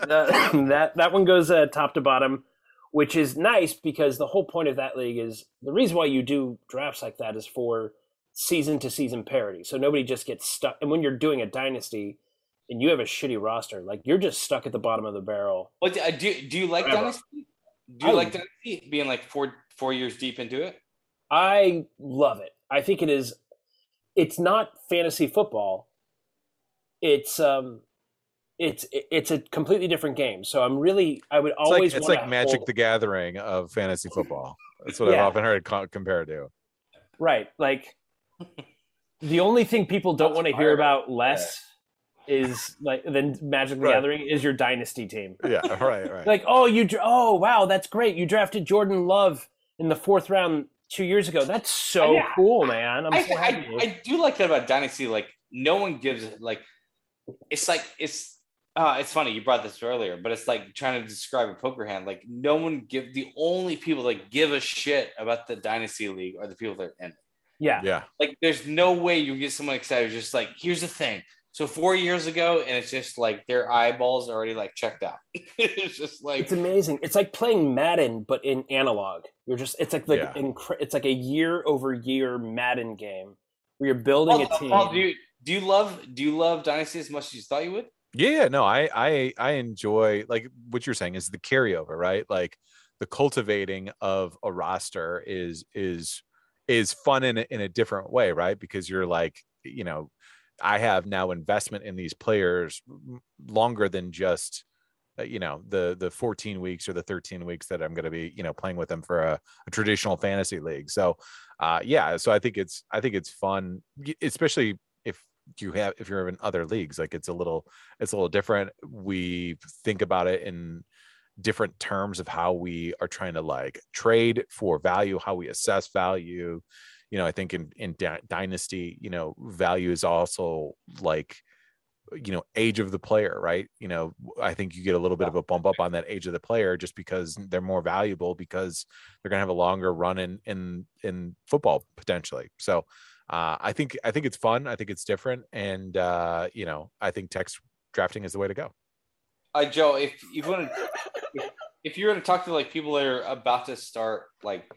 that, that that one goes uh, top to bottom. which is nice because the whole point of that league is the reason why you do drafts like that is for season to season parity. So nobody just gets stuck. And when you're doing a dynasty and you have a shitty roster, like you're just stuck at the bottom of the barrel. What do, do, do you like Forever. Dynasty? Do you I- like Dynasty being like four four years deep into it? I love it. I think it is. It's not fantasy football. It's um, it's it's a completely different game. So I'm really I would It's like always it's wanna like Magic hold- the Gathering of fantasy football. That's what I've often heard it co- compared to. right like the only thing people don't want to hear about less is like then Magic the Right. Gathering is your dynasty team. Yeah, right, right. [laughs] Like oh you oh wow that's great you drafted Jordan Love in the fourth round two years ago. That's so Yeah. cool, man. I'm I, so happy. I, I do like that about Dynasty. Like no one gives it like it's like it's uh it's funny you brought this earlier, but it's like trying to describe a poker hand. Like no one give the only people that give a shit about the Dynasty League are the people that are in it. yeah. yeah, Like there's no way you get someone excited. Just like here's the thing. So four years ago, and it's just like their eyeballs are already like checked out. [laughs] it's just like It's amazing. It's like playing Madden, but in analog. You're just it's like like Yeah. incre- it's like a year over year Madden game where you're building a team. Paul, do you do you love do you love Dynasty as much as you thought you would? yeah, yeah. No, I, I, I enjoy like what you're saying is the carryover, right? Like the cultivating of a roster is is is fun in a, in a different way, right? Because you're like, you know, I have now investment in these players longer than just uh, you know the the 14 weeks or the 13 weeks that I'm going to be you know playing with them for a, a traditional fantasy league. So uh yeah, so I think it's I think it's fun, especially if you have if you're in other leagues like it's a little it's a little different we think about it in different terms of how we are trying to like trade for value how we assess value you know i think in in Dy- dynasty you know value is also like you know age of the player right you know i think you get a little bit of a bump up on that age of the player just because they're more valuable because they're going to have a longer run in in in football potentially so uh, I think I think it's fun. I think it's different, and uh, you know, I think text drafting is the way to go. Uh, Joe, if you want to, if you were to talk to like people that are about to start like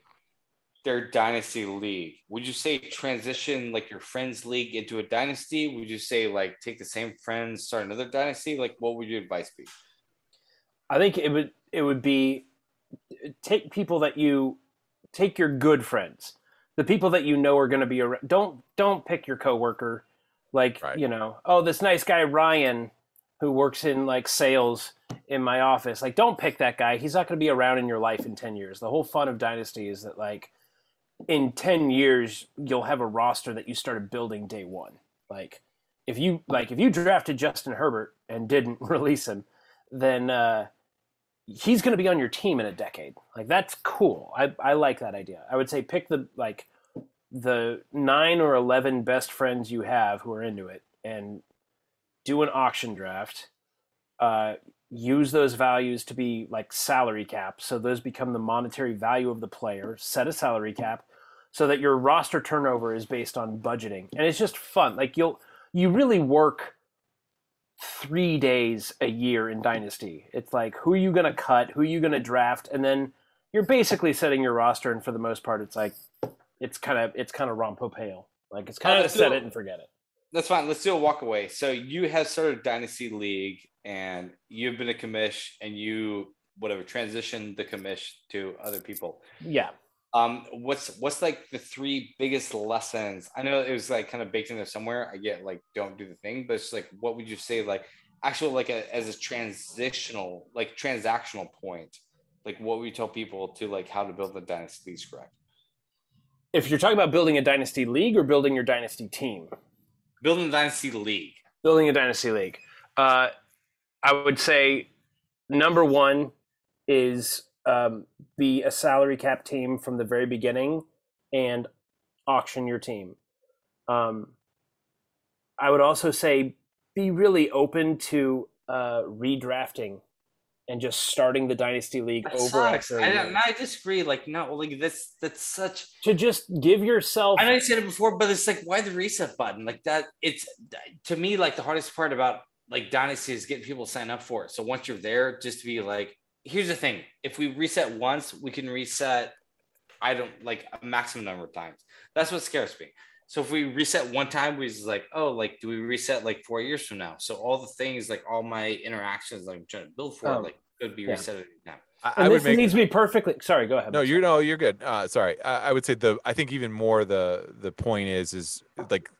their dynasty league, would you say transition like your friends league into a dynasty? Would you say like take the same friends, start another dynasty? Like, what would your advice be? I think it would it would be take people that you take your good friends, the people that you know are going to be around. Don't don't pick your coworker, like Right. you know, oh this nice guy Ryan who works in like sales in my office. Like don't pick that guy. He's not going to be around in your life in ten years. The whole fun of Dynasty is that like in ten years you'll have a roster that you started building day one. Like if you like if you drafted Justin Herbert and didn't [laughs] release him, then uh, he's going to be on your team in a decade. Like that's cool. I I like that idea. I would say pick the like the nine or eleven best friends you have who are into it and do an auction draft. Uh, use those values to be like salary cap, so those become the monetary value of the player. Set a salary cap so that your roster turnover is based on budgeting, and it's just fun. Like you'll you really work three days a year in Dynasty. It's like who are you going to cut, who are you going to draft, and then you're basically setting your roster. And for the most part, it's like it's kind of it's kind of Ron Popeil. Like it's kind of set it and forget it. That's fine. Let's do a walk away. So you have started dynasty league, and you've been a commish, and you whatever transitioned the commish to other people. Yeah. Um, what's what's like the three biggest lessons? I know it was like kind of baked in there somewhere. I get like don't do the thing, but it's like what would you say like actual like a, as a transitional like transactional point? Like what would you tell people to like how to build the dynasty leagues correct? If you're talking about building a Dynasty league or building your Dynasty team, Building the dynasty league. building a dynasty league uh, i would say number one is um, be a salary cap team from the very beginning and auction your team um, i would also say be really open to uh, redrafting and just starting the dynasty league That over sucks. I, I disagree. Like no, like that's that's such to just give yourself I know you said it before, but it's like why the reset button? Like that, it's to me like the hardest part about like Dynasty is getting people to sign up for it. So once you're there, just to be like, here's the thing: if we reset once, we can reset. I don't like a maximum number of times. That's what scares me. So if we reset one time, we just like, oh, like, do we reset like four years from now? So all the things, like all my interactions, like I'm trying to build for, Oh, like, could be yeah. reset now any. I, I would this make needs to be perfectly. Sorry, go ahead. no you're no you're good uh sorry I, I would say the i think even more the the point is is like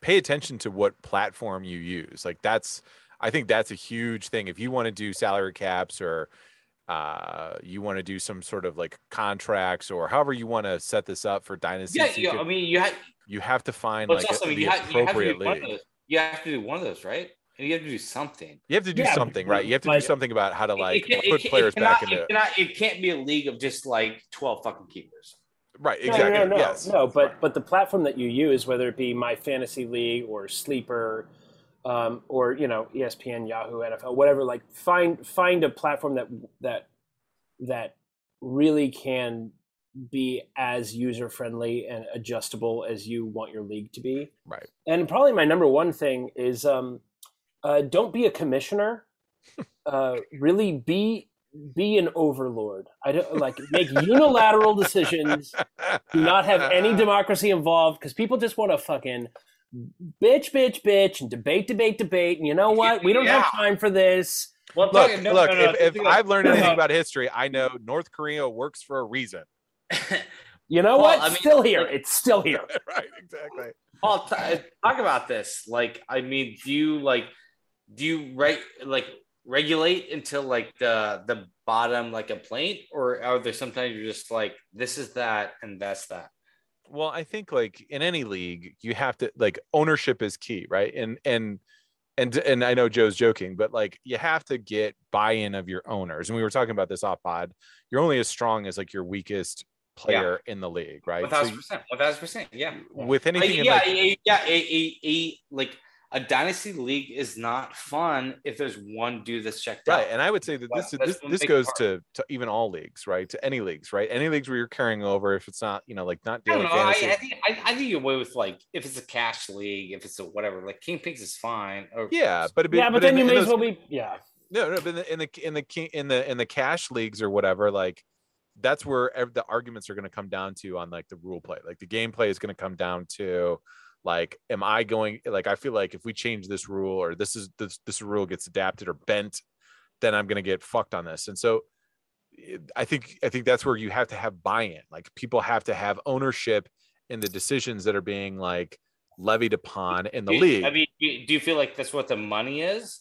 pay attention to what platform you use like that's i think that's a huge thing if you want to do salary caps or uh you want to do some sort of like contracts or however you want to set this up for dynasty Yeah, yeah. I mean, you have, you have to find like also, a, you, the have, you have to appropriate do one of league those. You have to do one of those, right? And you have to do something. you have to do Yeah, something right you have to but- do something about how to like it, can't- put it, players cannot, back into it, cannot, it can't be a league of just like 12 fucking keepers. right exactly No, no, no, yes no. But Right. but the platform that you use, whether it be My Fantasy League or Sleeper, um, or you know ESPN, Yahoo, NFL, whatever, like find find a platform that that that really can be as user friendly and adjustable as you want your league to be. right And probably my number one thing is um, uh, don't be a commissioner. [laughs] Uh, really be be an overlord. I don't like make unilateral decisions. Do not have any democracy involved because people just want to fucking bitch, bitch, bitch, and debate, debate, debate. And you know what? We don't have time for this. Well, look no, look no, no, if, if i've learned anything about history i know north korea works for a reason [laughs] You know Well, what? I mean, still here. like- it's still here. [laughs] right exactly Paul, t- uh, talk about this. Like, I mean, do you like, do you reg- like regulate until like the the bottom like a plate, or are there sometimes you're just like, this is that and that's that? Well i think like in any league you have to like ownership is key right and and and and i know joe's joking but like you have to get buy-in of your owners and we were talking about this off pod you're only as strong as like your weakest player in the league right thousand you- percent. One thousand percent. Yeah. with I- anything in yeah, like yeah, a, a, a like a dynasty league is not fun if there's one dude that's checked right out. and i would say that this that's this, this goes to, to even all leagues right to any leagues right any leagues where you're carrying over if it's not you know like not I daily. I, fantasy I think I, I think you away with like if it's a cash league, if it's a whatever. Like King Pigs is fine. Or, yeah but, yeah, but, then in- you in may as well be. Yeah. No, no, but in the in the in the ki- in the in the cash leagues or whatever, like that's where the arguments are going to come down to on like the rule play. Like the gameplay is going to come down to like, am I going? Like, I feel like if we change this rule or this is this this rule gets adapted or bent, then I'm going to get fucked on this. And so, eh, I think I think that's where you have to have buy-in. Like people have to have ownership in the decisions that are being like levied upon in the Do league. I mean, do you, do you feel like that's what the money is?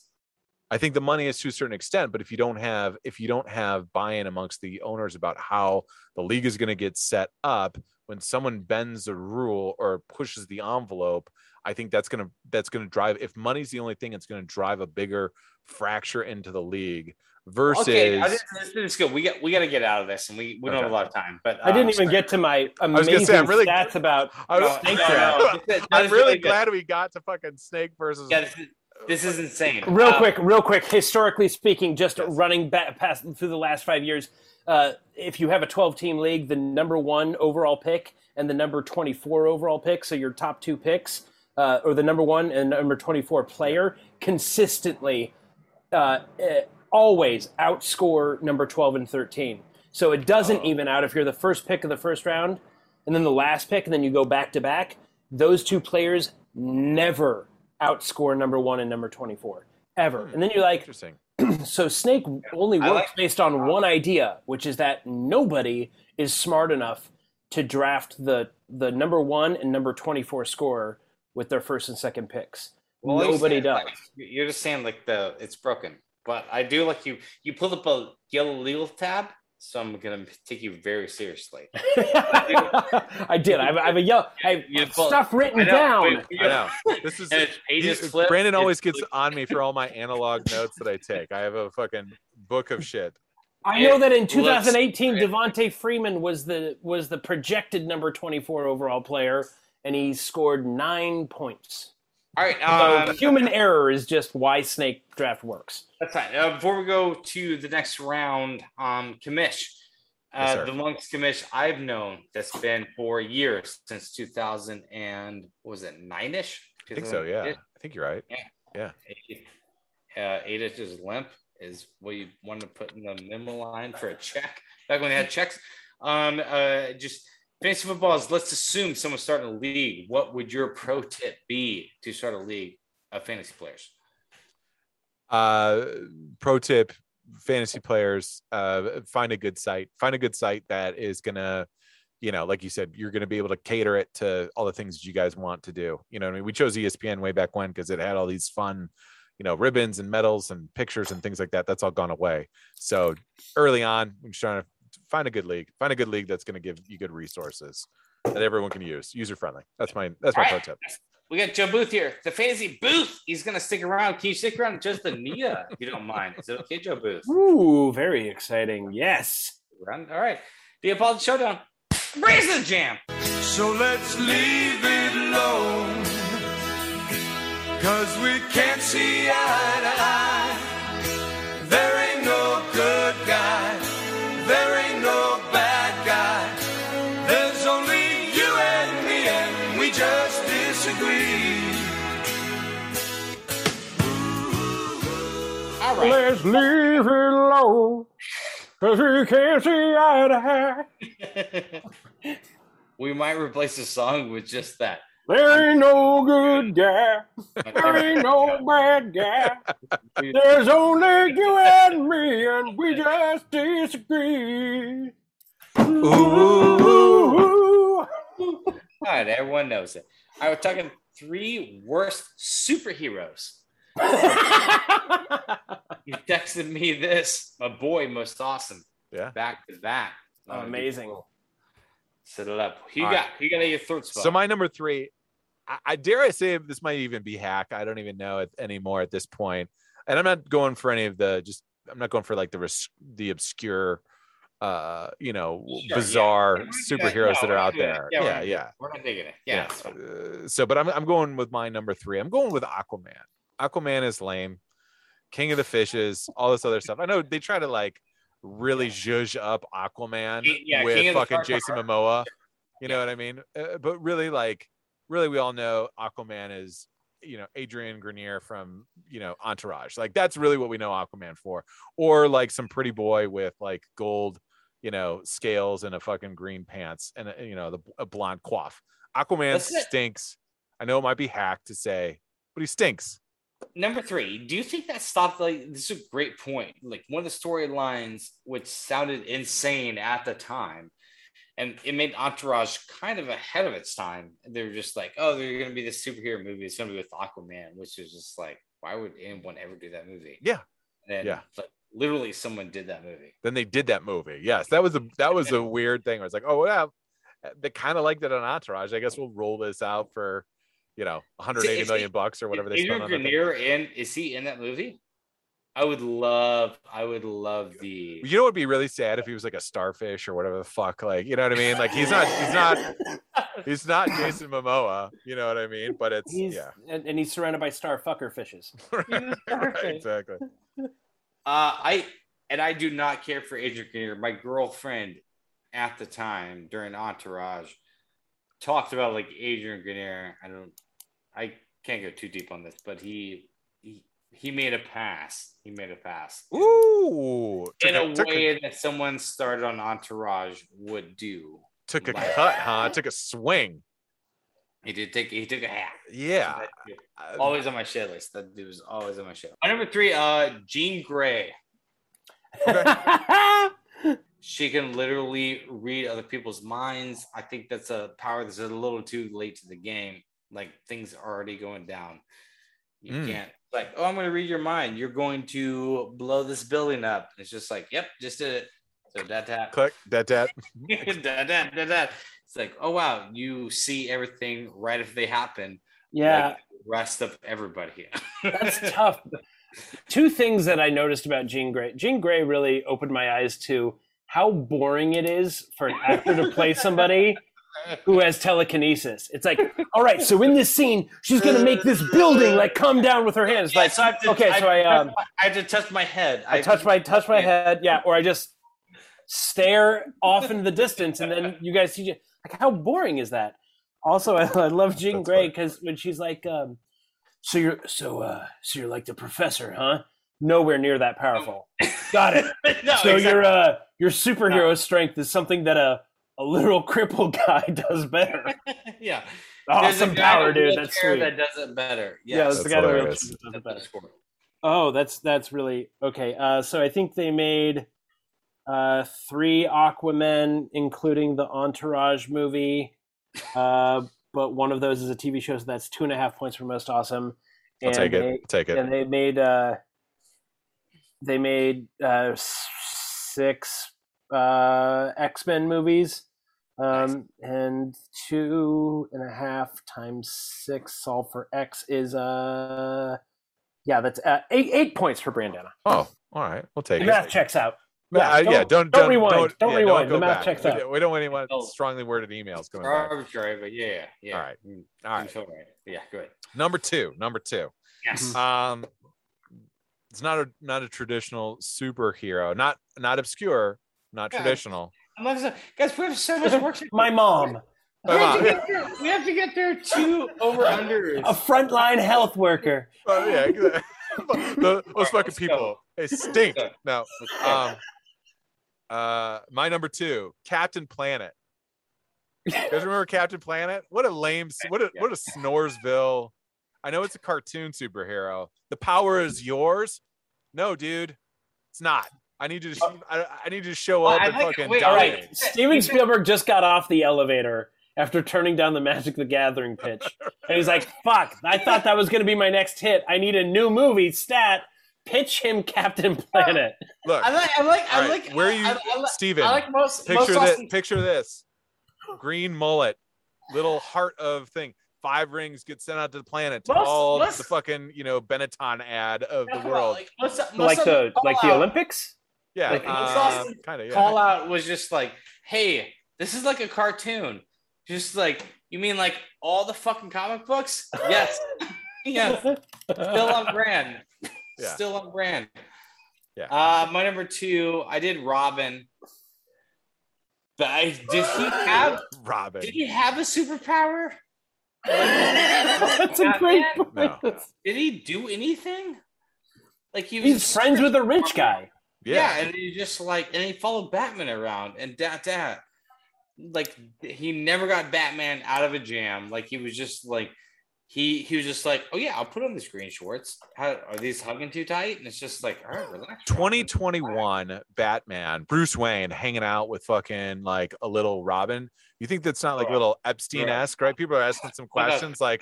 I think the money is to a certain extent, but if you don't have if you don't have buy-in amongst the owners about how the league is going to get set up, when someone bends a rule or pushes the envelope, I think that's gonna that's gonna drive. If money's the only thing, it's going to drive a bigger fracture into the league versus. Okay, I just, this is good. We got we got to get out of this, and we, we don't have a lot of time. But I didn't um, even get to my was amazing gonna say, I'm really- stats about I was, No, snake no, draft. no, this is- that I'm is really good. glad we got to fucking snake versus. Yeah, this is, this is insane. Real Uh, quick, real quick. Historically speaking, just Yes. running back past through the last five years, uh, if you have a 12-team league, the number one overall pick and the number 24 overall pick, so your top two picks, uh, or the number one and number 24 player, consistently, uh, eh, always outscore number 12 and 13. So it doesn't Oh. even out if you're the first pick of the first round, and then the last pick, and then you go back to back. Those two players never outscore number one and number 24 ever. Hmm. And then you're like, Interesting. [clears throat] so Snake only works like- based on one idea, which is that nobody is smart enough to draft the the number one and number 24 scorer with their first and second picks. Well, nobody does. like, you're just saying like the it's broken, but I do like you. You pulled up a yellow legal tab, so I'm gonna take you very seriously. [laughs] I did. I have, I have a yellow. I have You pull- stuff written I know, down. wait, I know. [laughs] This is And it's pages He- flipped, Brandon always gets flipped. on me for all my analog [laughs] notes that I take. I have a fucking book of shit. I know that in 2018, Devonta Freeman was the was the projected number 24 overall player, and he scored nine points. All right, So um, human error is just why snake draft works. That's right. Uh, before we go to the next round, um, commish, uh, Yes, the longest commish I've known that's been for years since 2000 and was it nine ish? I think so. Yeah, I think you're right. Uh, eight is limp is what you wanted to put in the memo line for a check back when they had checks. Um, uh, just fantasy football is let's assume someone's starting a league. What would your pro tip be to start a league of fantasy players? Uh, pro tip: fantasy players, uh, find a good site. Find a good site that is gonna, you know, like you said, you're gonna be able to cater it to all the things that you guys want to do. You know, I mean, we chose ESPN way back when because it had all these fun, you know, ribbons and medals and pictures and things like that. That's all gone away. So early on, I'm just trying to find a good league. Find a good league that's gonna give you good resources that everyone can use, user friendly. That's my that's my All pro right. tip. We got Joe Booth here, the fantasy booth. He's gonna stick around. Can you stick around just the Nia if you don't mind? Is it okay, Joe Booth? Ooh, very exciting. Yes. Run. All right. The Apollo Showdown. Raise the jam. So let's leave it alone. Cause we can't see eye to eye. Right. Let's leave it alone. Cause we can't see eye to eye. [laughs] we might replace the song with just that. There ain't no good [laughs] guy. There ain't no [laughs] bad guy. There's only you and me, and we just disagree. Ooh. All right, everyone knows it. I was talking three worst superheroes. [laughs] You texted me this, my boy, most awesome. Yeah. Back to back. Amazing. Set it up. You All got? right. You got your throat spot? So my number three, I, I dare I say this might even be hack. I don't even know it anymore at this point. And I'm not going for any of the just. I'm not going for like the res- the obscure, uh, you know, Sure, bizarre We're not doing superheroes that. that No, are we're out there. Yeah, Yeah, yeah. We're not digging it. Yeah. it's fine. Uh, so, but I'm I'm going with my number three. I'm going with Aquaman. Aquaman is lame. King of the fishes, all this other stuff. I know they try to like really zhuzh up Aquaman yeah, with King of the fucking Jason. Momoa. You know what I mean? Uh, but really, like, really, we all know Aquaman is you know Adrian Grenier from you know Entourage. Like that's really what we know Aquaman for, or like some pretty boy with like gold, you know, scales and a fucking green pants and a, you know the a blonde coif. Aquaman That's it. stinks. I know it might be hacked to say, but he stinks. Number three, do you think that stopped? Like, this is a great point. Like, one of the storylines which sounded insane at the time, and it made Entourage kind of ahead of its time. They were just like, oh, they're going to be this superhero movie. It's going to be with Aquaman, which is just like, why would anyone ever do that movie? Yeah. And Yeah. like, literally, someone did that movie. Then they did that movie. Yes, that was a that was a [laughs] weird thing. I was like, oh yeah, they kind of liked it on Entourage. I guess we'll roll this out for, you know, 180 Is- million bucks or whatever they Adrian spent on that thing. Grenier in is he in that movie? I would love, I would love the. You know what would be really sad if he was like a starfish or whatever the fuck, like you know what I mean? Like he's not, he's not, [laughs] he's not Jason Momoa. You know what I mean? But it's He's yeah, and, and he's surrounded by star fucker fishes. [laughs] right, exactly. Uh, I and I do not care for Adrian Grenier. My girlfriend at the time during Entourage talked about like Adrian Grenier. I don't, I can't go too deep on this, but he he, he made a pass. He made a pass Ooh, in a took way that someone started on Entourage would do. took a like- cut, huh? Took a swing. He did take he took a hat. Yeah. Uh, Always on my shit list. That dude was always on my shit. My number three, uh, Jean Grey. [laughs] She can literally read other people's minds. I think that's a power that's a little too late to the game. Like things are already going down. You Mm. can't like, oh, I'm going to read your mind. You're going to blow this building up. It's just like, yep, just did it. So that that Click that that. that that that that. It's like, oh wow, you see everything right if they happen. yeah, like rest of everybody. [laughs] that's tough. Two things that I noticed about Jean Grey. Jean Grey really opened my eyes to how boring it is for an actor to play somebody who has telekinesis. It's like, all right, so in this scene, she's gonna make this building like come down with her hands. Yeah, Like, so I have to, okay, so I um, I have to touch my head. I touch my touch my head, yeah, or I just stare off into the distance, and then you guys see. Like, how boring is that? Also, I, I love Jean That's Grey because when she's like, um, "So you're so uh, so you're like the professor, huh?" nowhere near that powerful. Got it. [laughs] no, so exactly. your uh, your superhero strength is something that a a literal crippled [laughs] guy does better. [laughs] yeah. Awesome guy power, in a dude. That's wheelchair sweet. That does it better. yeah, Yes. that's the guy hilarious. that does it better. Oh, that's that's really okay. Uh, so I think they made uh, three Aquamen, including the Entourage movie. [laughs] Uh, but one of those is a TV show, so that's two and a half points for most awesome. I'll And take it. they- I'll take it. and they made uh, they made uh, six uh, X Men movies, um, and two and a half times six solved for X is uh, yeah, that's uh, eight eight points for Brandana. Oh, all right. We'll take The it. math checks out. Yeah, Yeah, yeah, don't- don't don't don't rewind. Don't, Don't yeah, rewind. go The math back. checks We out. We don't want anyone Oh. strongly worded emails going back. Arbitrary, but yeah, yeah. All right. Mm, All you right. feel right. Yeah, good. Number two. Number two. Yes. Um, it's not a not a traditional superhero. Not not obscure. Not Yeah. traditional. I'm not guys, we have so much work. [laughs] My mom, We have, to get through, we have to get through two over unders. a frontline health worker. [laughs] Oh yeah, exactly. [laughs] The- those fucking people. They stink. Let's No. Um. Uh, my number two, Captain Planet. You guys remember Captain Planet? What a lame, what a what a Snoresville. I know it's a cartoon superhero. The power is yours. No, dude, it's not. I need you to. sh- I, I need you to show Well, up I and like- fucking wait, die. All Alright. Steven Spielberg just got off the elevator after turning down the Magic the Gathering pitch, and he's like, "Fuck! I thought that was going to be my next hit. I need a new movie stat. Pitch him Captain Planet." Look, I like, I like, I all right, like. where are you, I, I, like- Steven? I like most. picture most this. Picture this. Green mullet, little heart of thing. Five rings get sent out to the planet to Most- all most- the fucking you know Benetton ad of the world. Like, most, most like of the like the call-out- Olympics. Yeah, like, uh, kind of. Yeah. Call out was just like, hey, this is like a cartoon. Just like you mean like all the fucking comic books? Yes. [laughs] yes. Still on brand. Yeah. Still on brand. Yeah. Uh, my number two, I did Robin. But I did he have [laughs] Robin. did he have a superpower? That's a great point. No. Did he do anything? Like he was He's friends with a rich guy. Yeah. Yeah. and he just like and he followed Batman around and that that like he never got Batman out of a jam. Like he was just like he he was just like, oh yeah, I'll put on these green shorts. How are these hugging too tight? And it's just like, all right, relax. Robin. 2021 Batman, Bruce Wayne hanging out with fucking like a little Robin. You think that's not like Right. little Epstein esque, right? People are asking some questions like,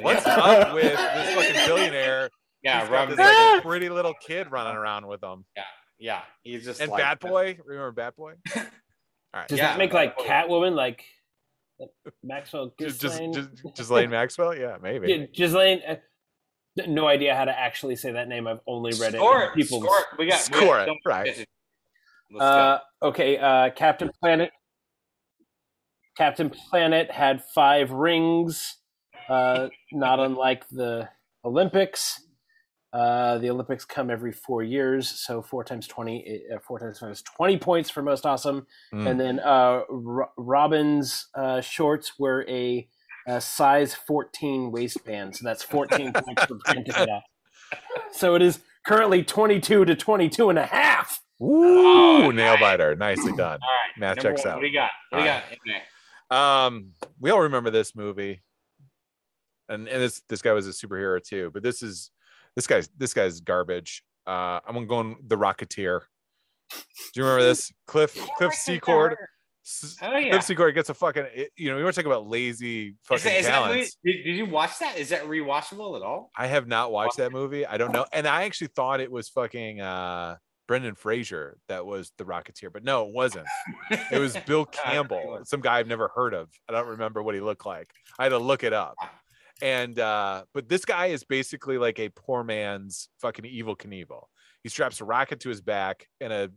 what's yeah. up with this fucking billionaire? Yeah, Robin. this like pretty little kid running around with him. yeah, he's just And like, Bat Boy, remember Bat Boy? [laughs] All right, Does Yeah, that make like Catwoman like Maxwell [laughs] just just Ghislaine? just, just Lane Maxwell, yeah, maybe. Yeah, Ghislaine. uh, no idea how to actually say that name. I've only read Score it. it. in Score it. We got we Score got- it, don't- right. Let's Uh, okay, uh, Captain Planet. Captain Planet had five rings, uh, not unlike the Olympics. Uh, the Olympics come every four years, so four times twenty, uh, four times five is twenty points for most awesome. Mm. And then uh, Ro- Robin's uh, shorts were a, a size fourteen waistband, so that's fourteen [laughs] points for Brandon. So it is currently twenty-two to 22 and a half. Ooh, Oh, nail nice. biter. Nicely done. All right, Math checks one, out. What do you got? What do you All got? in? Um, we all remember this movie, and and this this guy was a superhero too. But this is this guy's this guy's garbage. Uh, I'm gonna go on the Rocketeer. Do you remember this? Cliff [laughs] Cliff Secord. S- Oh yeah. Cliff Secord gets a fucking. You know, we want to talk about lazy Is fucking that, is that talents. did, did you watch that? Is that rewatchable at all? I have not watched that movie. I don't know, and I actually thought it was fucking uh Brendan Fraser that was the Rocketeer, but no, it wasn't. It was [laughs] Bill Campbell, some guy I've never heard of. I don't remember what he looked like. I had to look it up. And uh, but this guy is basically like a poor man's fucking Evel Knievel. He straps a rocket to his back and a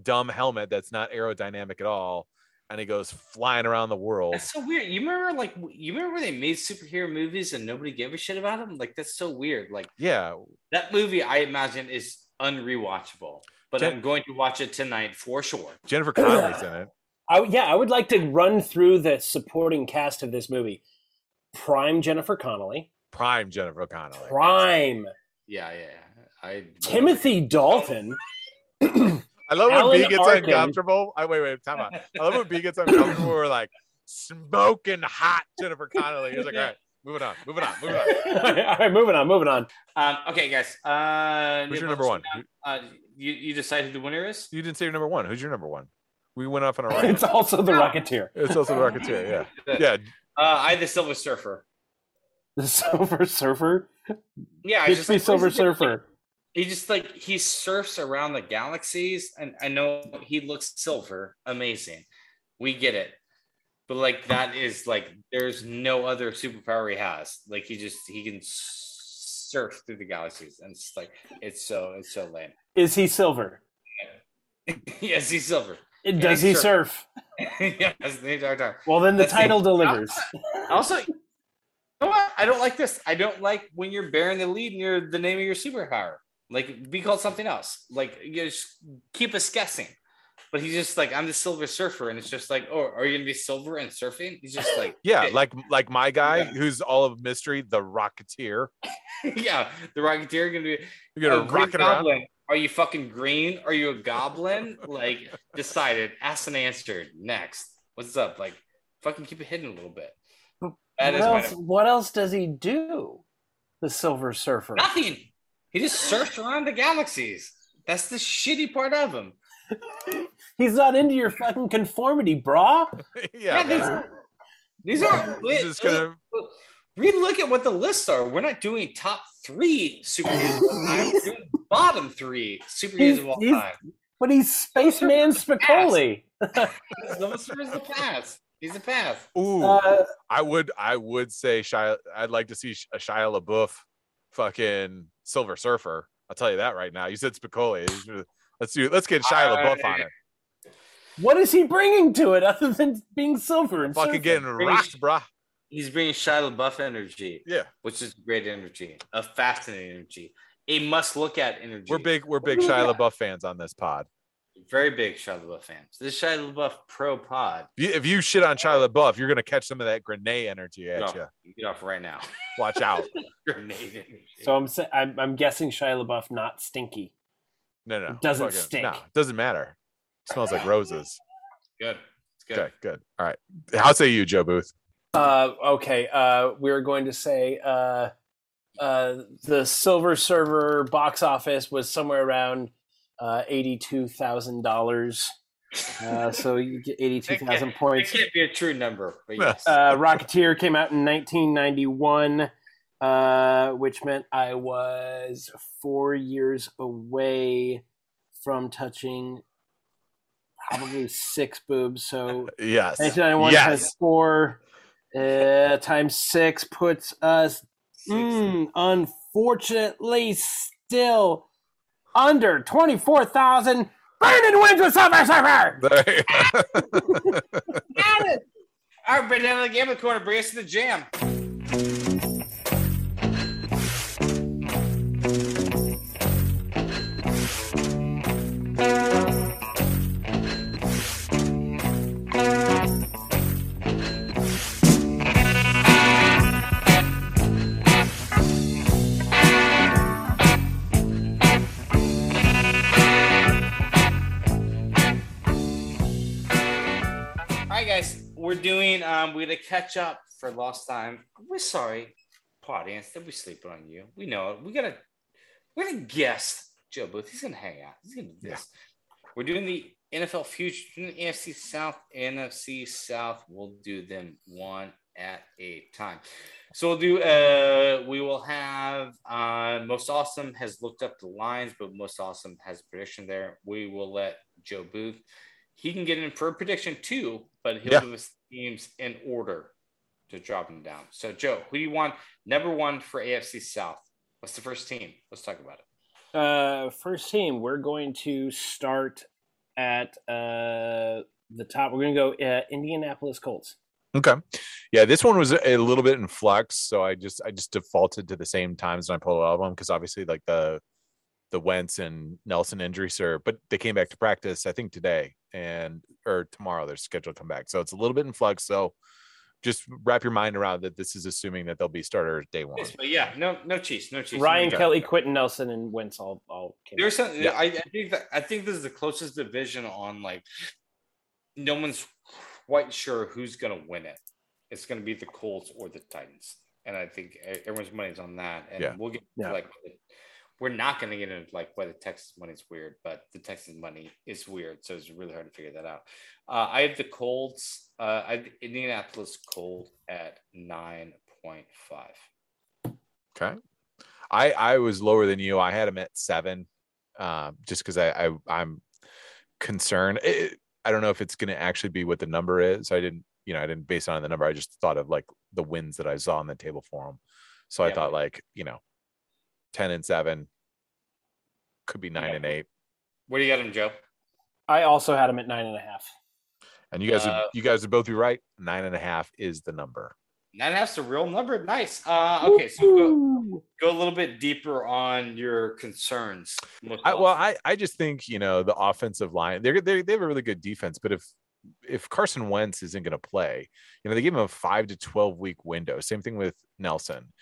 dumb helmet that's not aerodynamic at all, and he goes flying around the world. That's so weird. You remember like you remember when they made superhero movies and nobody gave a shit about them? Like that's so weird. Like Yeah, that movie, I imagine is unrewatchable. But Jen- I'm going to watch it tonight for sure. Jennifer Connelly's in it. I, yeah, I would like to run through the supporting cast of this movie. Prime Jennifer Connelly. Prime Jennifer Connelly. Prime. Yeah, yeah. I Timothy Dalton. I love when Alan B gets Arkin. uncomfortable. I wait, wait, time out. I love when B gets uncomfortable. We're like smoking hot Jennifer Connelly. He's like, all right, moving on, moving on, moving on. [laughs] All right, moving on, moving on. Um, okay, guys. Uh, Who's your number one? Uh, you you decide who the winner is? You didn't say your number one. Who's your number one? We went off on a [laughs] It's also the Rocketeer. It's also the Rocketeer. Yeah, [laughs] yeah. Uh, I the Silver Surfer. The [laughs] Silver Surfer. Yeah, I just like, Silver Surfer. He just like he surfs around the galaxies, and I know he looks silver, amazing. We get it, but like that is like there's no other superpower he has. Like he just he can surf through the galaxies, and it's like it's so it's so lame. Is he silver? [laughs] yes, he's silver. Does he surf? [laughs] yes, the entire time. Well, then the That's title it. delivers. Also, you know what? I don't like this. I don't like when you're bearing the lead and you're the name of your superpower. Like, be called something else. Like, you just keep us guessing. But he's just like, I'm the Silver Surfer, and it's just like, oh, are you gonna be silver and surfing? He's just like, [laughs] Yeah, okay. like like my guy Yeah. who's all of mystery, the Rocketeer. [laughs] yeah, the Rocketeer gonna be You're gonna a rock it around. Goblin. Are you fucking green? Are you a goblin? like, decided, asked and answered. Next, what's up? Like, fucking keep it hidden a little bit. That What is else, what else does he do? The Silver Surfer. Nothing. He just surfs around the galaxies. That's the shitty part of him. [laughs] He's not into your fucking conformity, brah. [laughs] yeah, these, man. these are. [laughs] He's just gonna We look at what the lists are. We're not doing top three superheroes of all time. We're doing [laughs] bottom three superheroes of all time. But he's Spaceman Spicoli. [laughs] Those is the pass. He's the pass. ooh. Uh, I would I would say Shia I'd like to see a Shia LaBeouf fucking Silver Surfer. I'll tell you that right now. You said Spicoli. Let's do let's get Shia LaBeouf on it. what is he bringing to it other than being silver and Fucking surfing? getting rocked, bruh. He's bringing Shia LaBeouf energy, Yeah. which is great energy, a fascinating energy, a must look at energy. We're big we're big Shia. LaBeouf fans on this pod. very big Shia LaBeouf fans. This is Shia LaBeouf Pro Pod. If you, shit on Shia LaBeouf, you're gonna catch some of that grenade energy at Get you. get off right now. [laughs] Watch out. [laughs] Grenade energy. So I'm, I'm I'm guessing Shia LaBeouf not stinky. No, no. It doesn't fucking- stink. No, it doesn't matter. smells like [laughs] roses. good. It's good. Okay, good. All right. How say you, Joe Booth? Uh, okay. Uh, we're going to say uh, uh, the Silver Surfer box office was somewhere around uh, eighty-two thousand dollars. Uh, so you get eighty-two thousand points. It can't be a true number, but yes. Uh, Rocketeer came out in 1991, uh, which meant I was four years away from touching probably six boobs. So [laughs] Yes. 1991 Yes. times four uh, times six puts us, mm, unfortunately, still under 24,000. Brandon wins with Silver Surfer! There- [laughs] Got it. All right, Brandon, the gambling corner, bring us to the jam. Um, we're gonna catch up for lost time. We're sorry, audience, that we sleeping on you. We know it. We gotta. We're gonna guess Joe Booth. He's gonna hang out. He's gonna do this. We're doing the NFL future, doing the AFC South, NFC South. We'll do them one at a time. So we'll do. Uh, we will have. Uh, most awesome has looked up the lines, but most awesome has a prediction there. We will let Joe Booth. He can get in for a prediction too, but he'll Yeah. do his teams in order to drop them down. So Joe, who do you want number one for AFC South? What's the first team? Let's talk about it. Uh, first team, we're going to start at uh, the top. We're going to go uh, Indianapolis Colts. Okay. Yeah, this one was a little bit in flux, so I just I just defaulted to the same times when I pulled all of them because obviously like the the Wentz and Nelson injury, sir. but they came back to practice I think today and or tomorrow they're scheduled to come back, so it's a little bit in flux. So just wrap your mind around that. This is assuming that they'll be starters day one. But yeah, no, no Chiefs, no cheese. Ryan got it. Kelly, Quenton Nelson, and Wentz all all came. There's some. Yeah. I, I think that I think this is the closest division on like. No one's quite sure who's gonna win it. It's gonna be the Colts or the Titans, and I think everyone's money's on that. And Yeah. we'll get Yeah. like. We're not gonna get into like why the Texas money is weird, but the Texas money is weird, so it's really hard to figure that out. Uh, I have the Colts. Uh, I have Indianapolis Colt at nine point five. Okay. I I was lower than you. I had him at seven, um, just because I, I I'm concerned. It, I don't know if it's going to actually be what the number is. I didn't, you know, I didn't base on the number. I just thought of like the wins that I saw on the table for him. So I thought like you know, ten and seven could be nine Yeah. and eight. Where do you got him, Joe? I also had him at nine and a half. And you guys, would, Uh, you guys would both be right. Nine and a half is the number. Nine and a half's a real number. Nice. Uh, okay, so go, go a little bit deeper on your concerns. I, well. I, I just think you know the offensive line. They're, they they have a really good defense, but if if Carson Wentz isn't going to play, you know they give him a five to twelve week window. Same thing with Nelson.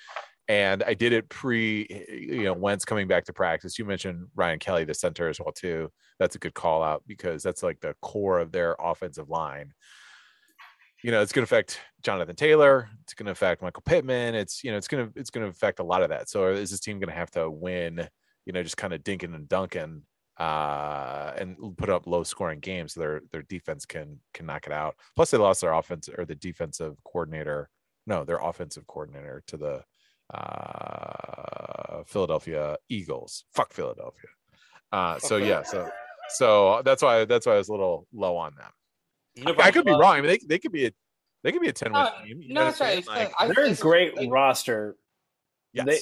And I did it pre, you know, Wentz coming back to practice. You mentioned Ryan Kelly, the center as well too. That's a good call out because that's like the core of their offensive line. You know, it's going to affect Jonathan Taylor. It's going to affect Michael Pittman. It's you know, it's going to it's going to affect a lot of that. So is this team going to have to win? You know, just kind of dinking and dunking uh and put up low scoring games so their their defense can can knock it out plus they lost their offense or the defensive coordinator no their offensive coordinator to the uh philadelphia eagles fuck philadelphia uh so [laughs] yeah so so that's why that's why i was a little low on them No i could be wrong I mean, they, they could be a they could be a 10 win Uh, team you no, that's right. saying? It's- I- They're a great like- roster. yes They,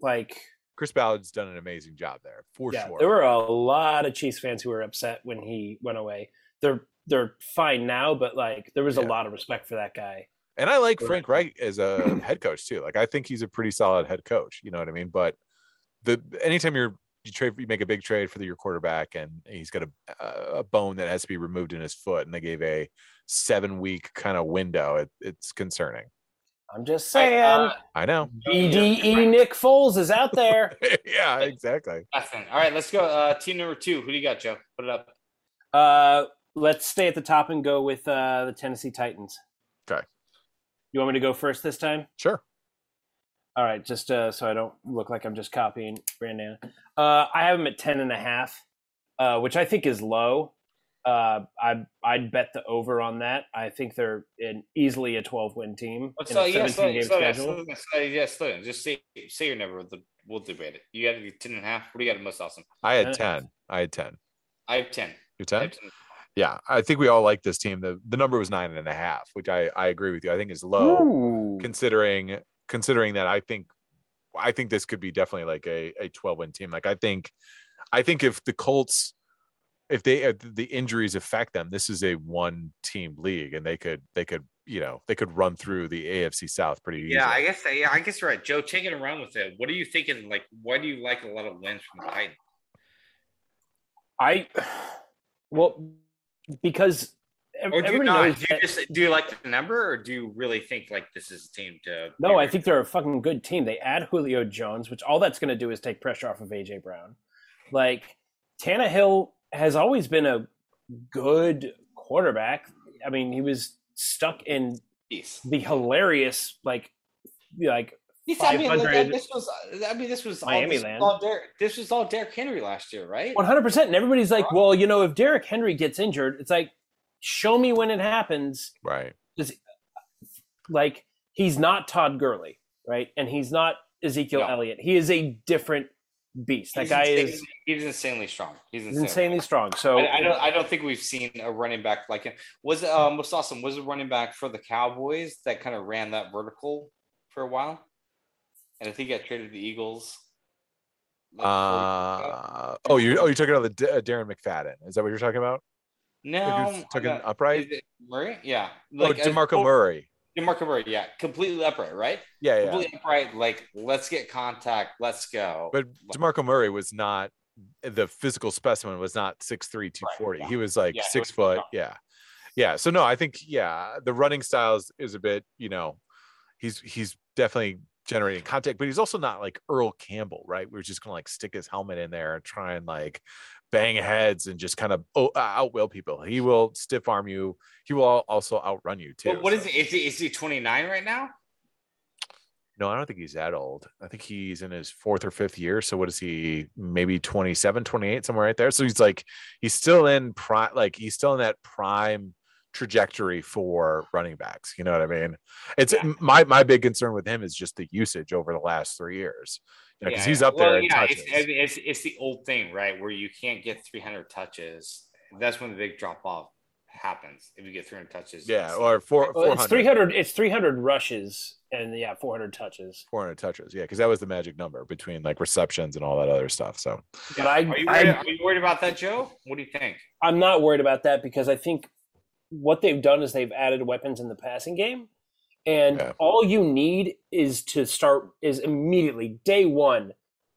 like, chris ballard's done an amazing job there for yeah, sure there were a lot of Chiefs fans who were upset when he went away. They're they're fine now, but like, there was a lot of respect for that guy. And I like Frank Reich as a head coach too. Like I think he's a pretty solid head coach. You know what I mean? But the anytime you're you trade you make a big trade for the, your quarterback and he's got a a bone that has to be removed in his foot and they gave a seven week kind of window, it, it's concerning. I'm just All right, saying. uh, I know. BDE Nick Foles is out there. [laughs] yeah, exactly. Nothing. All right, let's go. Uh, team number two. Who do you got, Joe? Put it up. Uh, let's stay at the top and go with uh, the Tennessee Titans. Okay. You want me to go first this time? Sure. All right, just uh, so I don't look like I'm just copying Brandon. Uh, I have him at ten and a half, uh, which I think is low. Uh, I I'd bet the over on that. I think they're in easily a 12 win team Let's in a yeah, 17 slow, game schedule. slow down, slow yeah, slow. Just say say your number. We'll, we'll debate it. You got to ten and a half. What do you got? Most awesome. I had Uh, 10. I had 10. I have ten. You I 10? have 10. Yeah. I think we all like this team. The the number was nine and a half, which I, I agree with you. I think is low. Ooh. considering considering that I think I think this could be definitely like a, a 12 win team. Like I think I think if the Colts if they if the injuries affect them, this is a one team league and they could they could you know they could run through the AFC South pretty easily. Yeah, I guess. Yeah, I guess you're right, Joe. Taking it around with it. What are you thinking? Like, why do you like a lot of wins from the Titans? I well because Or do you not? knows Do you just do you like the number, or do you really think like this is a team to? No, I think they're a fucking good team. They add Julio Jones, which all that's going to do is take pressure off of AJ Brown. Like Tannehill has always been a good quarterback. I mean, he was stuck in Peace. the hilarious like like Yes, I mean, like, this was. I mean, this was all, Miami this, was land. all Derek, this was all Derrick Henry last year, right? 100%. And everybody's like, well, you know, if Derrick Henry gets injured, it's like, show me when it happens. right. Like, he's not Todd Gurley, right? And he's not Ezekiel No. Elliott. He is a different beast. That He's guy insanely, is he's insanely strong. He's he's insanely, insanely strong. So I, I don't. I don't think we've seen a running back like him. Was it uh, most awesome? Was a running back for the Cowboys that kind of ran that vertical for a while, and I think he got traded to the Eagles. like, four years ago. Uh, oh, you oh you're talking about the D- uh, Darren McFadden. Is that what you're talking about? no, took it upright? is it Murray, yeah, oh, DeMarco oh, Murray. DeMarco Murray, yeah, completely upright, right? Yeah, yeah. Completely upright. Like, let's get contact. Let's go. But DeMarco Murray was not the physical specimen was not 6'3, 240. yeah. He was like Yeah, six was foot. Yeah. Yeah. So no, I think yeah, the running styles is a bit, you know, he's he's definitely generating contact, but he's also not like Earl Campbell, right? We're just gonna like stick his helmet in there and try and like bang heads and just kind of oh, uh, outwill people. He will stiff arm you. He will also outrun you too. But what is so- he? Is he, is he 29 right now? No, I don't think he's that old. I think he's in his fourth or fifth year. So what is he? Maybe 27, 28, somewhere right there. So he's like, he's still in prime, like he's still in that prime trajectory for running backs. You know what I mean? It's Yeah. my my big concern with him is just the usage over the last three years. You know, because he's up there Well, in yeah, it's, it's, it's the old thing, right? Where you can't get 300 touches. That's when the big drop off happens. If you get 300 touches. yeah, or four, Well, it's 300. It's 300 rushes and yeah, 400 touches. 400 touches. Yeah, because that was the magic number between like receptions and all that other stuff. So But I, Are you, I are you worried about that, Joe? What do you think? I'm not worried about that because I think what they've done is they've added weapons in the passing game, and Yeah. all you need is to start is immediately day one,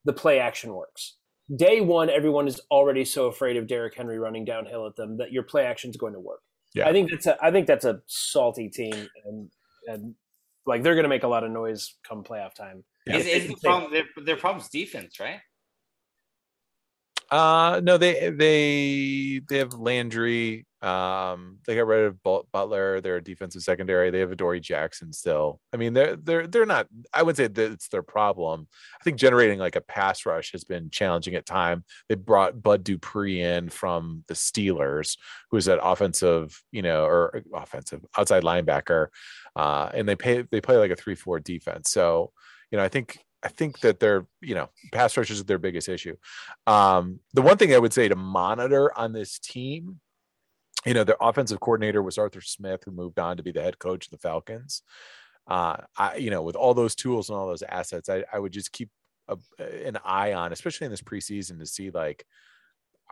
the play action works. Day one, everyone is already so afraid of Derrick Henry running downhill at them that your play action is going to work. Yeah. I think that's a I think that's a salty team, and and like they're going to make a lot of noise come playoff time. Yeah. Is, is the problem their, their problem's defense, right? Uh no, they they they have Landry. Um, they got rid of But- Butler. Their defensive secondary. They have Adoree Jackson still. I mean, they're they're they're not. I would say that it's their problem. I think generating like a pass rush has been challenging at time. They brought Bud Dupree in from the Steelers, who's that offensive, you know, or offensive outside linebacker, uh, and they pay they play like a three four defense. So, you know, I think I think that they're you know pass rush is their biggest issue. Um, the one thing I would say to monitor on this team, you know, their offensive coordinator was Arthur Smith, who moved on to be the head coach of the Falcons. Uh, I, you know, with all those tools and all those assets, I, I would just keep a, an eye on, especially in this preseason, to see like,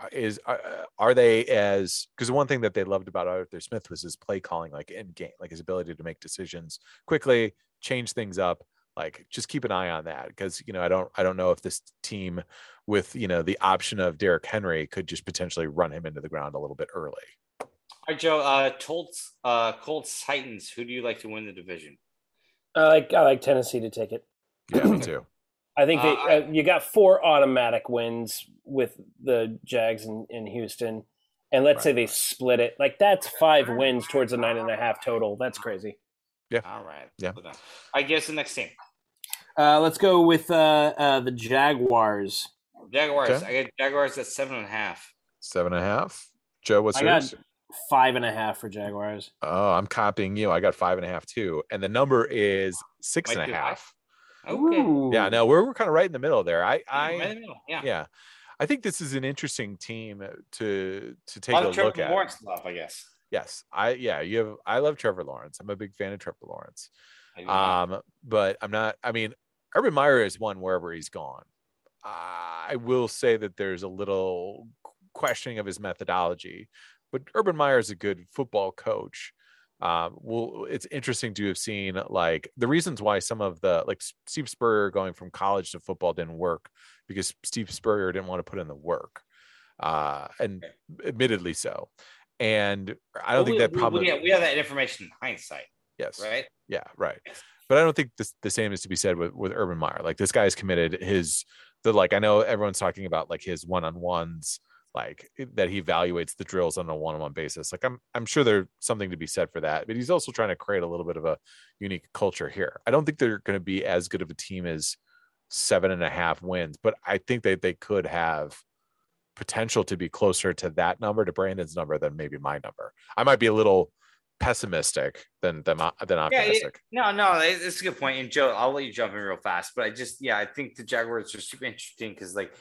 uh, is uh, are they as because the one thing that they loved about Arthur Smith was his play calling, like in game, like his ability to make decisions quickly, change things up like just keep an eye on that because you know I don't I don't know if this team with you know the option of Derrick Henry could just potentially run him into the ground a little bit early. All right, Joe. Uh, Colts, uh, Colts, Titans. Who do you like to win the division? I like I like Tennessee to take it. [clears throat] Yeah, me too. I think they, Uh, uh, you got four automatic wins with the Jags in, in Houston, and let's say they split it. Like that's five wins towards a nine and a half total. That's crazy. Yeah. All right. Yeah. I guess the next team. Uh, let's go with uh, uh, the Jaguars. Jaguars. Okay. I got Jaguars at seven and a half. Seven and a half. Joe, what's I got yours? Five and a half for Jaguars. Oh, I'm copying you. I got five and a half too, and the number is six Might and a be high. half. Okay. Ooh. Yeah, no, we're we're kind of right in the middle there. I Right in I the middle, Yeah. yeah, I think this is an interesting team to to A take lot a of Trevor look at. Lawrence love, I guess. Yes, I yeah, you have. I love Trevor Lawrence. I'm a big fan of Trevor Lawrence. I do not. Um, but I'm not. I mean, Urban Meyer is one wherever he's gone. I will say that there's a little questioning of his methodology, but Urban Meyer is a good football coach. Um, well, it's interesting to have seen like the reasons why some of the like Steve Spurrier going from college to football didn't work because Steve Spurrier didn't want to put in the work, uh, and admittedly so. And I don't Well, think we, that probably we, have, we have that information in hindsight, yes right? yeah, right. But I don't think this the same is to be said with with Urban Meyer. Like this guy's committed his the like I know everyone's talking about like his one on ones, like eh, that he evaluates the drills on a one on one basis. Like I'm I'm sure there's something to be said for that. But he's also trying to create a little bit of a unique culture here. I don't think they're going to be as good of a team as seven and a half wins, but I think that they could have potential to be closer to that number to Brandon's number than maybe my number. I might be a little pessimistic than than, than Yeah, yeah. optimistic. No, no, it- it's a good point. And Joe, I'll let you jump in real fast, but I just, yeah, I think the Jaguars are super interesting because, like,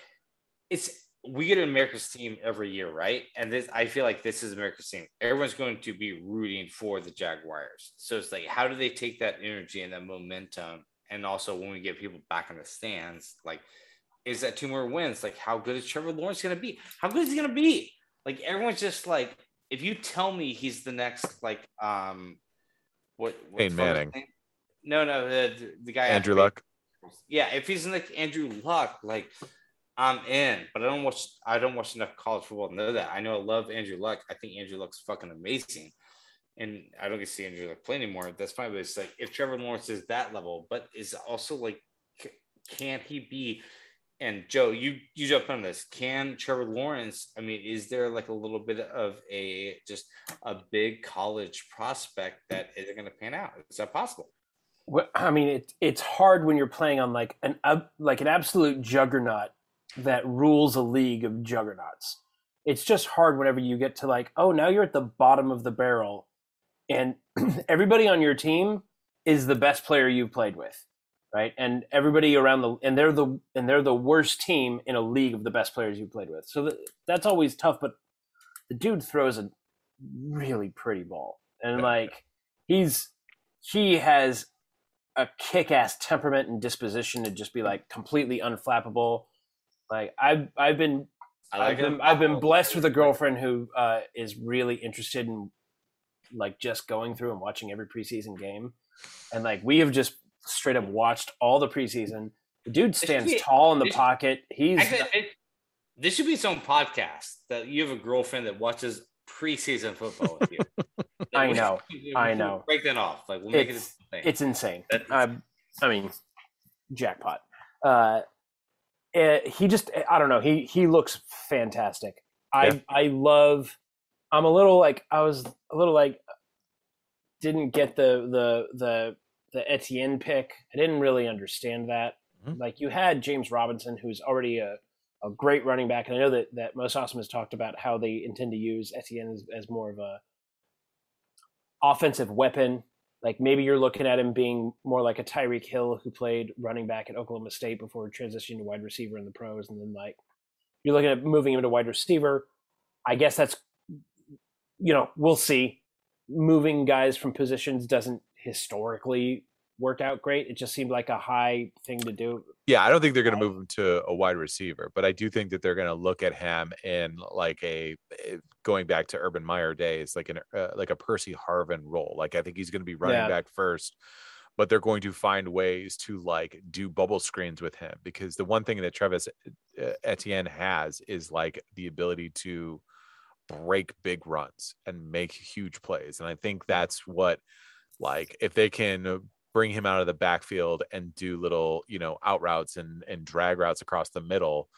it's we get an America's team every year, right? And this, I feel like this is America's team. Everyone's going to be rooting for the Jaguars. So it's like, how do they take that energy and that momentum? And also, when we get people back in the stands, like, is that two more wins? Like, how good is Trevor Lawrence going to be? How good is he going to be? Like, everyone's just like, if you tell me he's the next, like, um, what? what's Peyton Manning. No, no, the the guy Andrew Luck. Yeah, if he's like Andrew Luck, like I'm in, but I don't watch. I don't watch enough college football to know that. I know I love Andrew Luck. I think Andrew Luck's fucking amazing. and I don't get to see Andrew Luck play anymore. That's fine. But it's like if Trevor Lawrence is that level, but is also like, can he be? And Joe, you you jump on this. Can Trevor Lawrence? I mean, is there like a little bit of a just a big college prospect that isn't going to pan out? Is that possible? Well, I mean, it, it's hard when you're playing on like an ab- like an absolute juggernaut that rules a league of juggernauts. It's just hard whenever you get to like, oh, now you're at the bottom of the barrel, and [clears throat] everybody on your team is the best player you've played with, right? And everybody around the and they're the and they're the worst team in a league of the best players you've played with. So th- that's always tough. But the dude throws a really pretty ball, and like he's he has a kick-ass temperament and disposition to just be like completely unflappable. Like I've I've been I I've been, I've been blessed with a girlfriend who uh, is really interested in like just going through and watching every preseason game, and like we have just straight up watched all the preseason. The dude stands be- tall in the pocket. He's Actually, it- this should be its own podcast that you have a girlfriend that watches preseason football with you. [laughs] I know, We- I know. Break that off. Like we'll make it. It's- it's insane. That's- I, I mean, jackpot. Uh, eh, he just, I don't know. He he looks fantastic. I I love. I'm a little like I was a little like didn't get the the the the Etienne pick. I didn't really understand that. Mhm. Like you had James Robinson, who's already a a great running back, and I know that that Most Awesome has talked about how they intend to use Etienne as, as more of a offensive weapon. Like maybe you're looking at him being more like a Tyreek Hill who played running back at Oklahoma State before transitioning to wide receiver in the pros, and then like you're looking at moving him to wide receiver. I guess that's you know we'll see. Moving guys from positions doesn't historically work out great. It just seemed like a high thing to do. Yeah, I don't think they're going to move him to a wide receiver, but I do think that they're going to look at him in like a eh, going back to Urban Meyer days, like an uh, like a Percy Harvin role. Like I think he's going to be running Yeah. back first, but they're going to find ways to like do bubble screens with him because the one thing that Travis uh, Etienne has is like the ability to break big runs and make huge plays, and I think that's what like if they can bring him out of the backfield and do little, you know, out routes and and drag routes across the middle,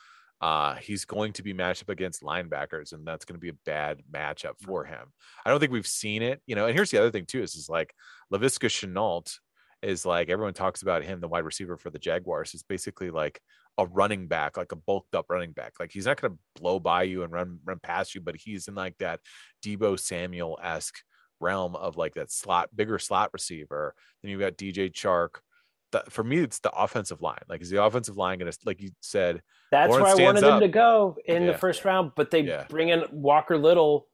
uh, he's going to be matched up against linebackers, and that's going to be a bad matchup for him. I don't think we've seen it, you know. And here's the other thing too: is is like Laviska Shenault is like everyone talks about him, the wide receiver for the Jaguars, is basically like a running back, like a bulked up running back. Like he's not going to blow by you and run run past you, but he's in like that Deebo Samuel esque realm of like that slot, bigger slot receiver. Then you've got DJ Chark. The, for me, it's the offensive line. Like, is the offensive line going to, like you said, That's Lawrence where I wanted him up. to go in Yeah. the first round, but they Yeah. bring in Walker Little,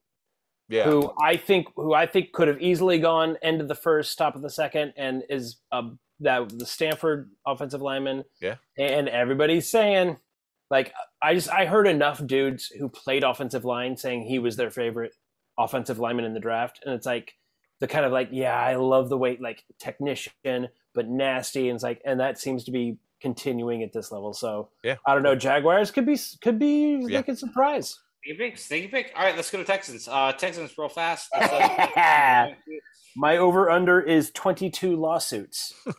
yeah, who I think who I think could have easily gone end of the first, top of the second, and is um, that the Stanford offensive lineman. Yeah. and everybody's saying like I just I heard enough dudes who played offensive line saying he was their favorite offensive lineman in the draft, and it's like the kind of like yeah I love the way like technician but nasty, and it's like and that seems to be continuing at this level. So Yeah. I don't know. Jaguars could be could be Yeah. they could surprise. Sneaky pick, sneaky pick. All right, let's go to Texans. Uh, Texans real fast. [laughs] My over under is 22 lawsuits. [laughs]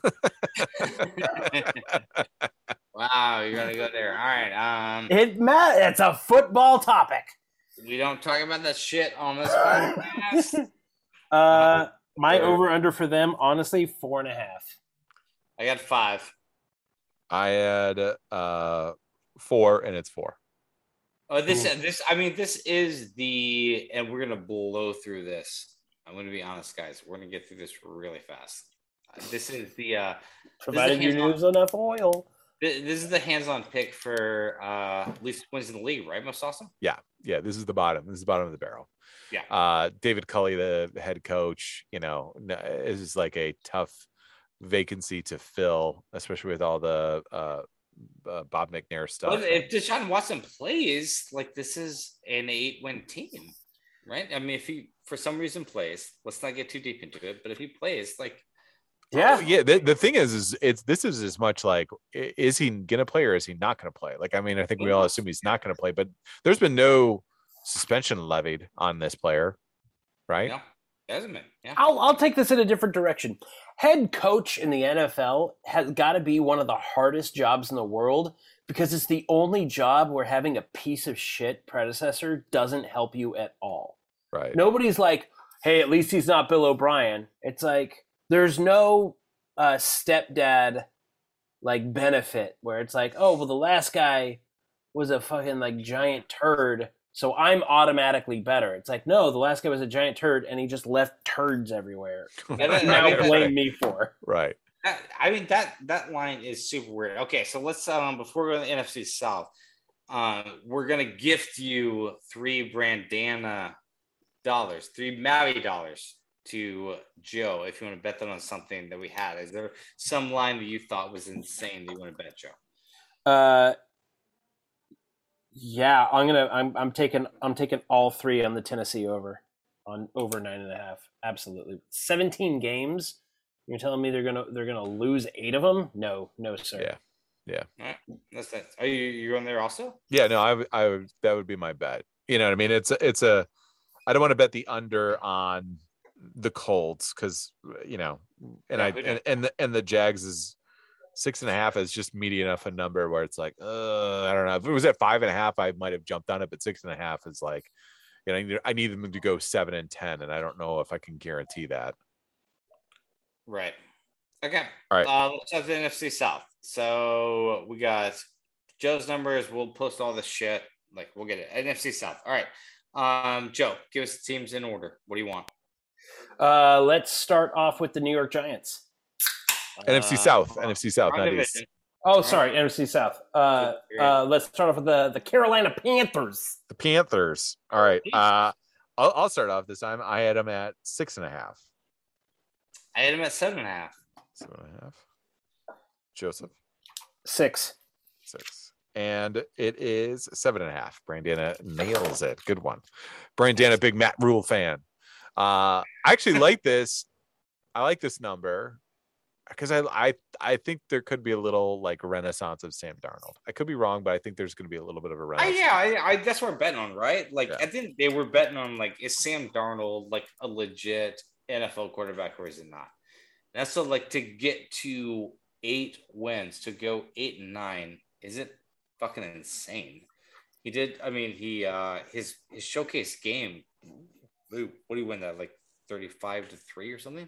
wow, you're gonna go there. All right. Um, It ma- it's a football topic. We don't talk about that shit on this [laughs] podcast. Uh, my Sure. over under for them, honestly, four and a half. I got five. I had uh four, and it's four. Oh, this this I mean this is the and we're gonna blow through this. I'm gonna be honest, guys. We're gonna get through this really fast. Uh, This is the uh Provided you hands-on- use enough oil. Thi- this is the hands-on pick for uh least wins in the league, right? Most awesome. Yeah, yeah. This is the bottom. This is the bottom of the barrel. Yeah. Uh, David Culley, the head coach, you know, is like a tough vacancy to fill, especially with all the uh, uh Bob McNair stuff. But if Deshaun Watson plays, like this is an eight-win team, right? I mean, if he for some reason plays, let's not get too deep into it. But if he plays, like Yeah. Oh, yeah. The, the thing is, is it's this is as much like is he gonna play or is he not gonna play? Like, I mean, I think we all assume he's not gonna play, but there's been no suspension levied on this player, right? you know, Desmond. Yeah. I'll I'll take this in a different direction. Head coach in the NFL has got to be one of the hardest jobs in the world because it's the only job where having a piece of shit predecessor doesn't help you at all. Right. Nobody's like, "Hey, at least he's not Bill O'Brien." It's like there's no uh, stepdad like benefit where it's like, "Oh, well, the last guy was a fucking like giant turd." So I'm automatically better. It's like, no, the last guy was a giant turd and he just left turds everywhere. [laughs] And then- now Right. blame me for. Right. That- I mean that that line is super weird. Okay, so let's um before we go to the NFC South, um, we're gonna gift you three Brandana dollars, three Maui dollars to Joe if you want to bet that on something that we had. Is there some line that you thought was insane that you want to bet, Joe? Uh, yeah, I'm gonna. I'm. I'm taking. I'm taking all three on the Tennessee over, on over nine and a half. Absolutely, 17 games. You're telling me they're gonna they're gonna lose eight of them? No, no, sir. Yeah. Yeah. All right, that's that. Are you you on there also? Yeah, no, I I would, that would be my bet. You know what I mean? It's it's a, I don't want to bet the under on the Colts because you know, and Yeah, I and, and the and the Jags is six and a half is just meaty enough a number where it's like, uh, I don't know. If it was at five and a half, I might have jumped on it, but six and a half is like, you know, I need, I need them to go seven and ten, and I don't know if I can guarantee that. Right. Okay. All right. Uh, let's have the NFC South. So we got Joe's numbers. We'll post all this shit. Like we'll get it. NFC South. All right. Um, Joe, give us the teams in order. What do you want? Uh, let's start off with the New York Giants. NFC Uh, South, NFC South, wrong not. East. Oh, sorry, NFC South. Uh, uh, let's start off with the the Carolina Panthers. The Panthers. All right. Uh, I'll, I'll start off this time. I had them at six and a half. I had them at seven and a half. Seven and a half. Joseph. Six. six. And it is seven and a half. Brandana nails it. Good one. Brandana, big Matt Rhule fan. Uh, I actually [laughs] like this. I like this number because I, I I think there could be a little like renaissance of Sam Darnold. I could be wrong, but I think there's going to be a little bit of a renaissance. yeah, I, I, that's what we're betting on, right? Like, Yeah. I think they were betting on like, is Sam Darnold like a legit NFL quarterback or is it not? That's so like to get to eight wins, to go eight and nine, is it fucking insane? He did. I mean, he uh his his showcase game. What do you win that? Like thirty five to three or something?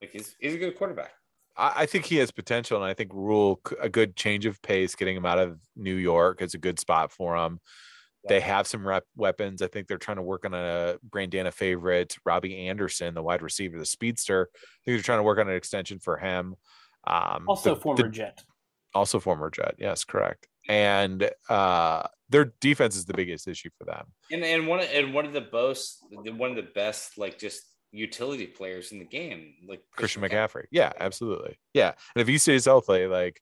Like he's he's a good quarterback. I, I think he has potential, and I think Rhule a good change of pace, getting him out of New York is a good spot for him. They have some rep weapons. I think they're trying to work on a Brandana favorite, Robby Anderson, the wide receiver, the speedster. I think they're trying to work on an extension for him. Um, Also, the- former the- Jet. also former Jet. Yes, correct. And uh, their defense is the biggest issue for them. And and one of, and one of the most one of the best like just utility players in the game, like Christian McCaffrey. Yeah, absolutely. Yeah, and if he stays healthy, like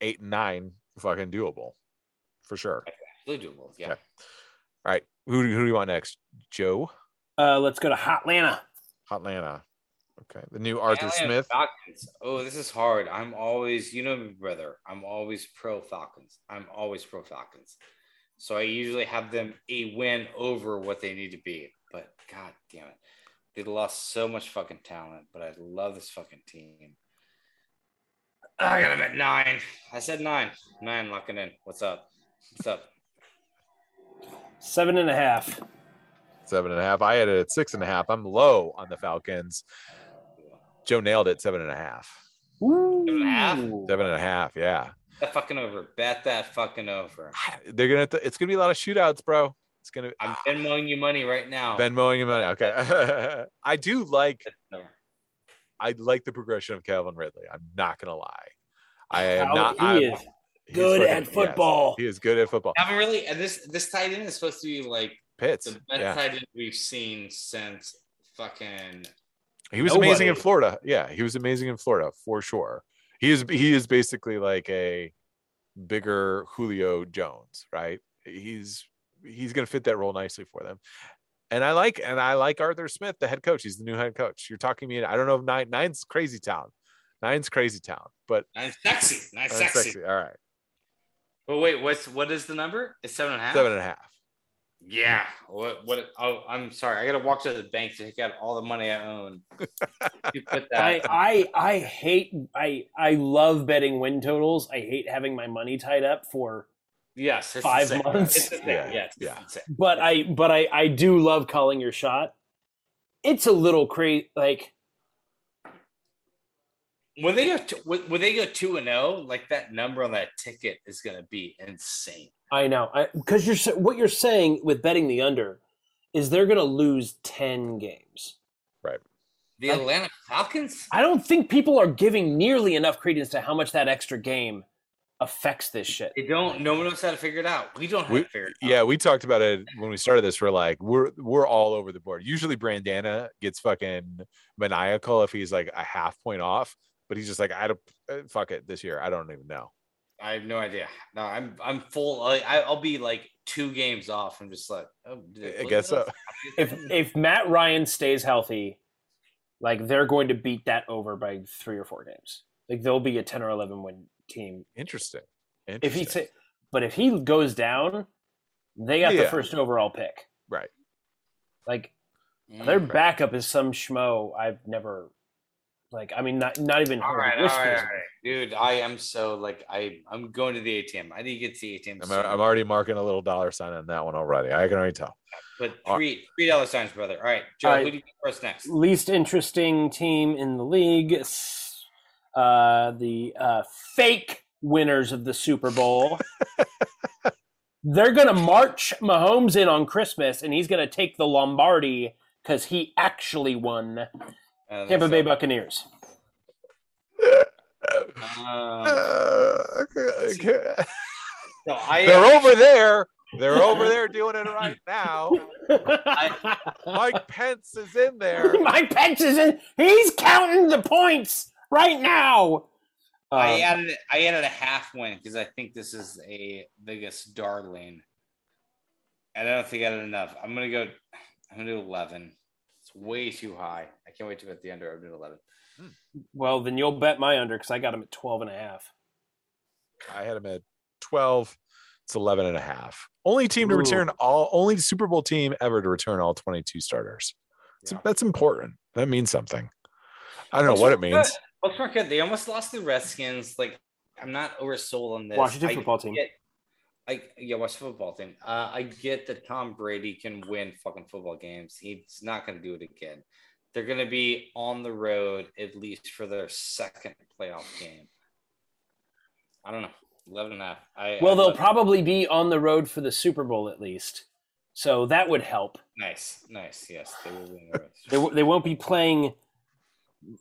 eight and nine, fucking doable for sure. Really doable. Yeah. Okay. All right, who, do- who do you want next? Joe, Uh, let's go to Hotlanta. Atlanta. Okay, the new Arthur Atlanta Smith. Falcons. Oh, this is hard. I'm always, you know me, brother. I'm always pro Falcons. I'm always pro Falcons. So I usually have them a win over what they need to be. But god damn it. They lost so much fucking talent, but I love this fucking team. I got them at nine. I said nine. Nine locking in. What's up? What's up? Seven and a half. Seven and a half. I had it at six and a half. I'm low on the Falcons. Joe nailed it. Seven and a half. Woo. and a half? Seven and a half. Yeah. That fucking over. Bet that fucking over. [sighs] They're gonna. It's gonna be a lot of shootouts, bro. It's gonna. I'm ah. Venmoing you money right now. Venmoing you money. Okay. [laughs] I do like I like the progression of Calvin Ridley. I'm not gonna lie. I am How not he I'm- is good fucking- at yes, football. he is good at football. haven't really and this this tight end is supposed to be like Pitts. the best Yeah. tight end we've seen since fucking He was amazing in Florida. Yeah, he was amazing in Florida for sure. He is he is basically like a bigger Julio Jones, right? He's he's gonna fit that role nicely for them. And I like and I like Arthur Smith, the head coach. He's the new head coach. You're talking me. I don't know if nine nine's crazy town. Nine's crazy town, but nice sexy, nice nine's sexy. sexy. All right, But wait, what's what is the number? It's seven and a half. seven and a half. Yeah. What? What? Oh, I'm sorry. I gotta walk to the bank to take out all the money I own. [laughs] you put that. I, I I hate I I love betting win totals. I hate having my money tied up for yes. It's five the months. It's the. Yeah, Yes. yeah. It's the but I but I I do love calling your shot. It's a little crazy like When they go, to, when, when they go two and zero, like that number on that ticket is gonna be insane. I know. I because you're what you're saying with betting the under is they're going to lose 10 games. Right. The I- Atlanta Falcons. I don't think people are giving nearly enough credence to how much that extra game affects this shit. They don't. No one knows how to figure it out. We don't have We- to figure it out. Yeah, we talked about it when we started this. We're like, we're we're all over the board. Usually Brandana gets fucking maniacal if he's like a half point off, but he's just like, I don't uh, fuck it this year. I don't even know. I have no idea. No, I'm I'm full. I, I'll be like two games off. I'm just like, oh, did I guess so. [laughs] [laughs] If if Matt Ryan stays healthy, like they're going to beat that over by 3 or 4 games. Like they'll be a 10 or 11 win team Interesting. if he say, but if he goes down, they got the first overall pick. right. Like Mm. their backup is some schmo I've never like I mean not not even All heard right, all whispers right, all of. right, dude. I am so like I I'm going to the ATM. I need to get to the ATM. I'm, soon. I'm already marking a little dollar sign on that one already. I can already tell. but uh, three three dollar signs, brother. All right, Joe. All right. Who do you get first next? least interesting team in the league uh the uh fake winners of the Super Bowl [laughs] they're going to march Mahomes in on Christmas and he's going to take the Lombardi cuz he actually won Uh, Tampa that's Bay. Buccaneers Um, Uh, okay. so I They're over there. They're over there doing it right now. I, Mike Pence is in there. [laughs] Mike Pence is in he's counting the points right now I Um, added I added a half win because I think this is a biggest darling. And I don't think I added enough. I'm gonna go. I'm gonna do eleven. It's way too high. I can't wait to bet the under. I'm doing eleven. well then you'll bet my under cuz I got him at 12 and a half I had him at 12. It's 11 and a half. Only team to Ooh. return all, only Super Bowl team ever to return all 22 starters. It's- Yeah. That's important. That means something. I don't know Bucks what it means. good. Bucks weren't good. They almost lost the Redskins. Like I'm not oversold on this. Washington I football team. Get, I yeah, Washington football team. Uh, I get that Tom Brady can win fucking football games. He's not going to do it again. They're going to be on the road at least for their second playoff game. I don't know. 11 and a half. I, Well, I they'll probably be on the road for the Super Bowl at least, so that would help. nice, nice. Yes, they will win the road. They, w- they won't be playing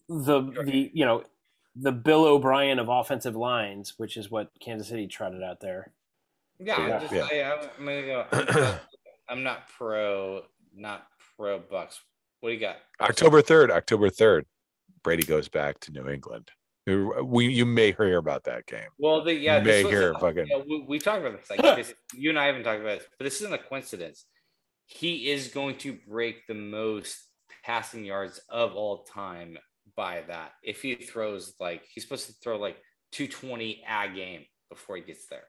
the the you know the Bill O'Brien of offensive lines, which is what Kansas City trotted out there. Yeah, Yeah. I'm, just, Yeah. I, I'm, I'm gonna go. I'm not, [clears throat] I'm not pro, not pro Bucks. What do you got? October 3rd, October 3rd, Brady goes back to New England. We, you may hear about that game. Well, the, yeah, You may was hear a- [laughs] fucking- yeah, we, we talked about this. Like this, [laughs] you and I haven't talked about this, but this isn't a coincidence. He is going to break the most passing yards of all time by that. If he throws like he's supposed to throw like 220 a game before he gets there.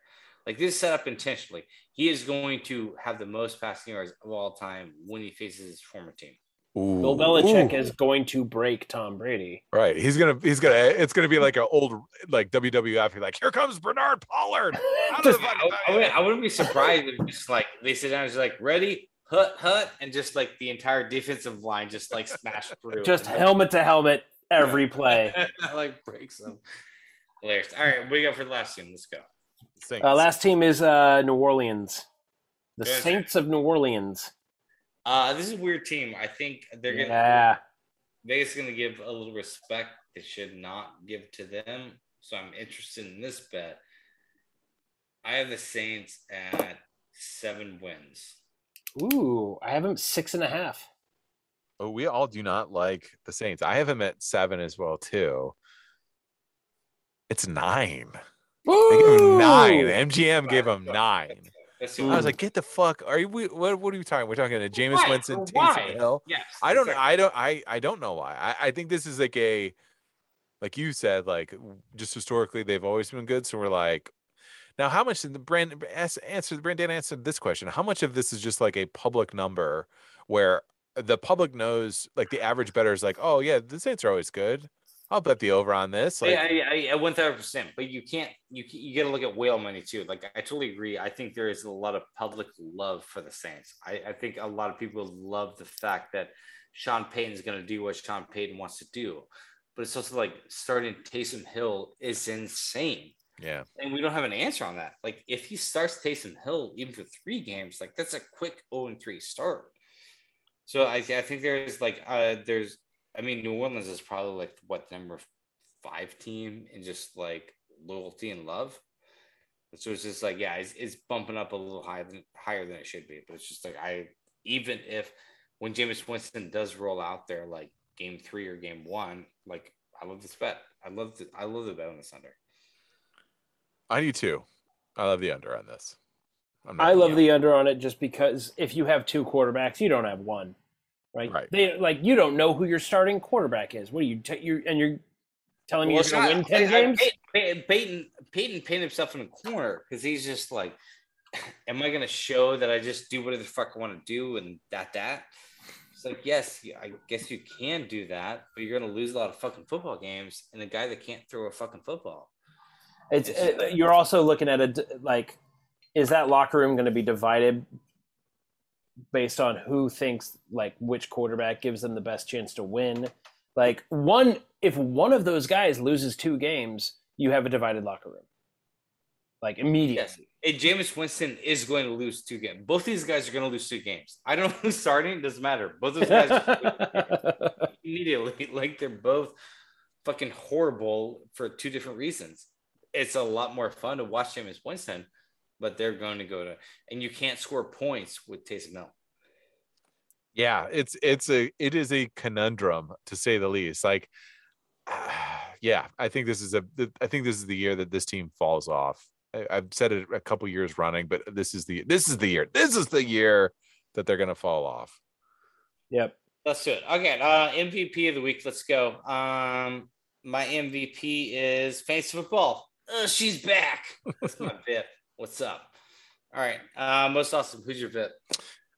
Like this is set up intentionally. He is going to have the most passing yards of all time when he faces his former team. Ooh, Bill Belichick ooh. is going to break Tom Brady. right. He's gonna, he's gonna, it's gonna be like an old, like WWF. He's like, here comes Bernard Pollard. Just- I, I wouldn't, I wouldn't be surprised if just like they sit down and just like ready, hut, hut, and just like the entire defensive line just like smash through. [laughs] Just helmet to helmet every play. [laughs] like breaks them. Hilarious. All right, what do you got for the last team? Let's go. Saints. Uh, last team is uh, New Orleans, the Good. Saints of New Orleans. Uh, this is a weird team. I think they're gonna Yeah, Vegas is gonna give a little respect they should not give to them. So I'm interested in this bet. I have the Saints at seven wins. ooh, I have them six and a half. Oh, we all do not like the Saints. I have them at seven as well too. It's nine. They gave him nine. Ooh! MGM gave him nine. I was like, get the fuck. Are you? we- What? What are we talking? We're talking to Jameis Why? Winston, Why? Taysom Hill. yes. I don't. exactly. I don't. I. I don't know why. I. I think this is like a, like you said, like just historically they've always been good. So we're like, Now, how much did the brand ask- answer? Brandon answered this question. How much of this is just like a public number where the public knows, like the average better is like, oh yeah, the Saints are always good. I'll bet the over on this. Like, yeah, I, one thousand percent. But you can't. You you got to look at whale money too. Like I totally agree. I think there is a lot of public love for the Saints. I, I think a lot of people love the fact that Sean Payton's going to do what Sean Payton wants to do. But it's also like starting Taysom Hill is insane. yeah, And we don't have an answer on that. Like if he starts Taysom Hill even for three games, like that's a quick 0 and 3 start. So I, I think there's like uh there's I mean New Orleans is probably like what number five team in just like loyalty and love. So it's just like yeah, it's, it's bumping up a little higher than higher than it should be. But it's just like I even if when Jameis Winston does roll out there like game three or game one, like I love this bet. I love the I love the bet on the Thunder. I do too. I love the under on this. I'm not I love the under on it just because if you have two quarterbacks, you don't have one, right? Right. They like you don't know who your starting quarterback is. What are you? T- you and you're telling me Well, you're going to win ten I- I- games? Pey- Payton, Payton painted himself in a corner because he's just like, [laughs] am I going to show that I just do whatever the fuck I want to do and that that? It's like, yes, I guess you can do that, but you're going to lose a lot of fucking football games and a guy that can't throw a fucking football. It's It's- uh, you're also looking at a d- like, is that locker room going to be divided based on who thinks like which quarterback gives them the best chance to win? Like one, if one of those guys loses two games, you have a divided locker room. Like immediately. Yes, and Jameis Winston is going to lose two games. Both these guys are going to lose two games. I don't know who's starting; doesn't matter. Both those guys [laughs] immediately, [laughs] like they're both fucking horrible for two different reasons. It's a lot more fun to watch Jameis Winston, but they're going to go to, and you can't score points with Taysom Hill. yeah it's it's a it is a conundrum to say the least like [sighs] yeah i think this is a i think this is the year that this team falls off I, i've said it a couple years running but this is the this is the year this is the year that they're gonna fall off yep. Let's do it. Okay, uh, MVP of the week. Let's go. Um, my MVP is fantasy football. Uh, she's back. That's my [laughs] VIP. What's up? All right. Uh, most awesome. Who's your VIP?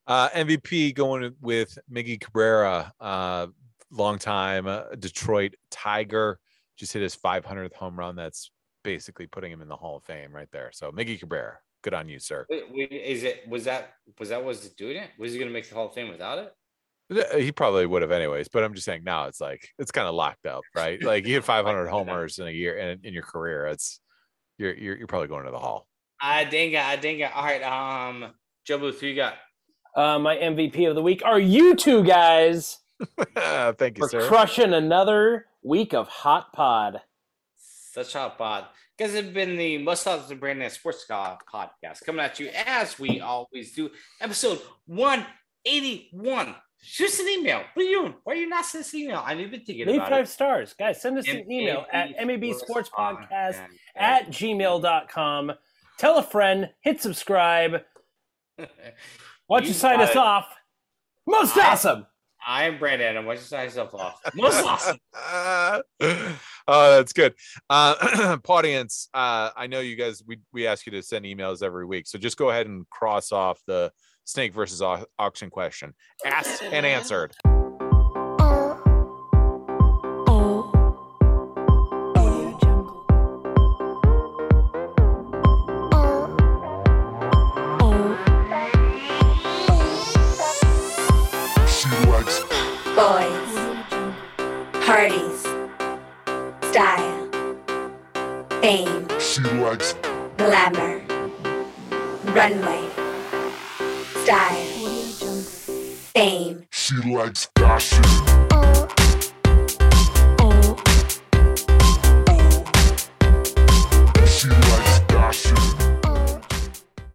uh mvp going with miggy cabrera uh long time uh, detroit tiger just hit his 500th home run that's basically putting him in the hall of fame right there so miggy cabrera good on you sir Wait, wait, is it was that was that was it doing it? Was he going to make the Hall of Fame without it? He probably would have anyways, but I'm just saying now it's like it's kind of locked up, right? Like you hit [laughs] 500 homers in a year in, in your career, it's you're, you're you're probably going to the hall. I dang it. I dang it. All right. Um, Joe Booth, who you got? Uh, my MVP of the week are you two guys [laughs] Thank you, for sir. crushing another week of hot pod. Such hot pod. Guys, have been the Most Awesome Brandon Sports Car podcast coming at you as we always do. Episode 181. Shoot us an email. What are you doing? Why are you not sending us an email? I need to thinking Leave about five it. stars. Guys, send us an email at MAB Sports Podcast at gmail.com. Tell a friend, hit subscribe. [laughs] Why don't you, You sign us it. off? Most I- awesome. I am Brandon. Why don't you sign yourself off? Most [laughs] awesome. [laughs] oh, that's good. Uh, [clears throat] audience, uh, I know you guys. We we ask you to send emails every week, so just go ahead and cross off the snake versus au- auction question, asked and answered. Style, Audio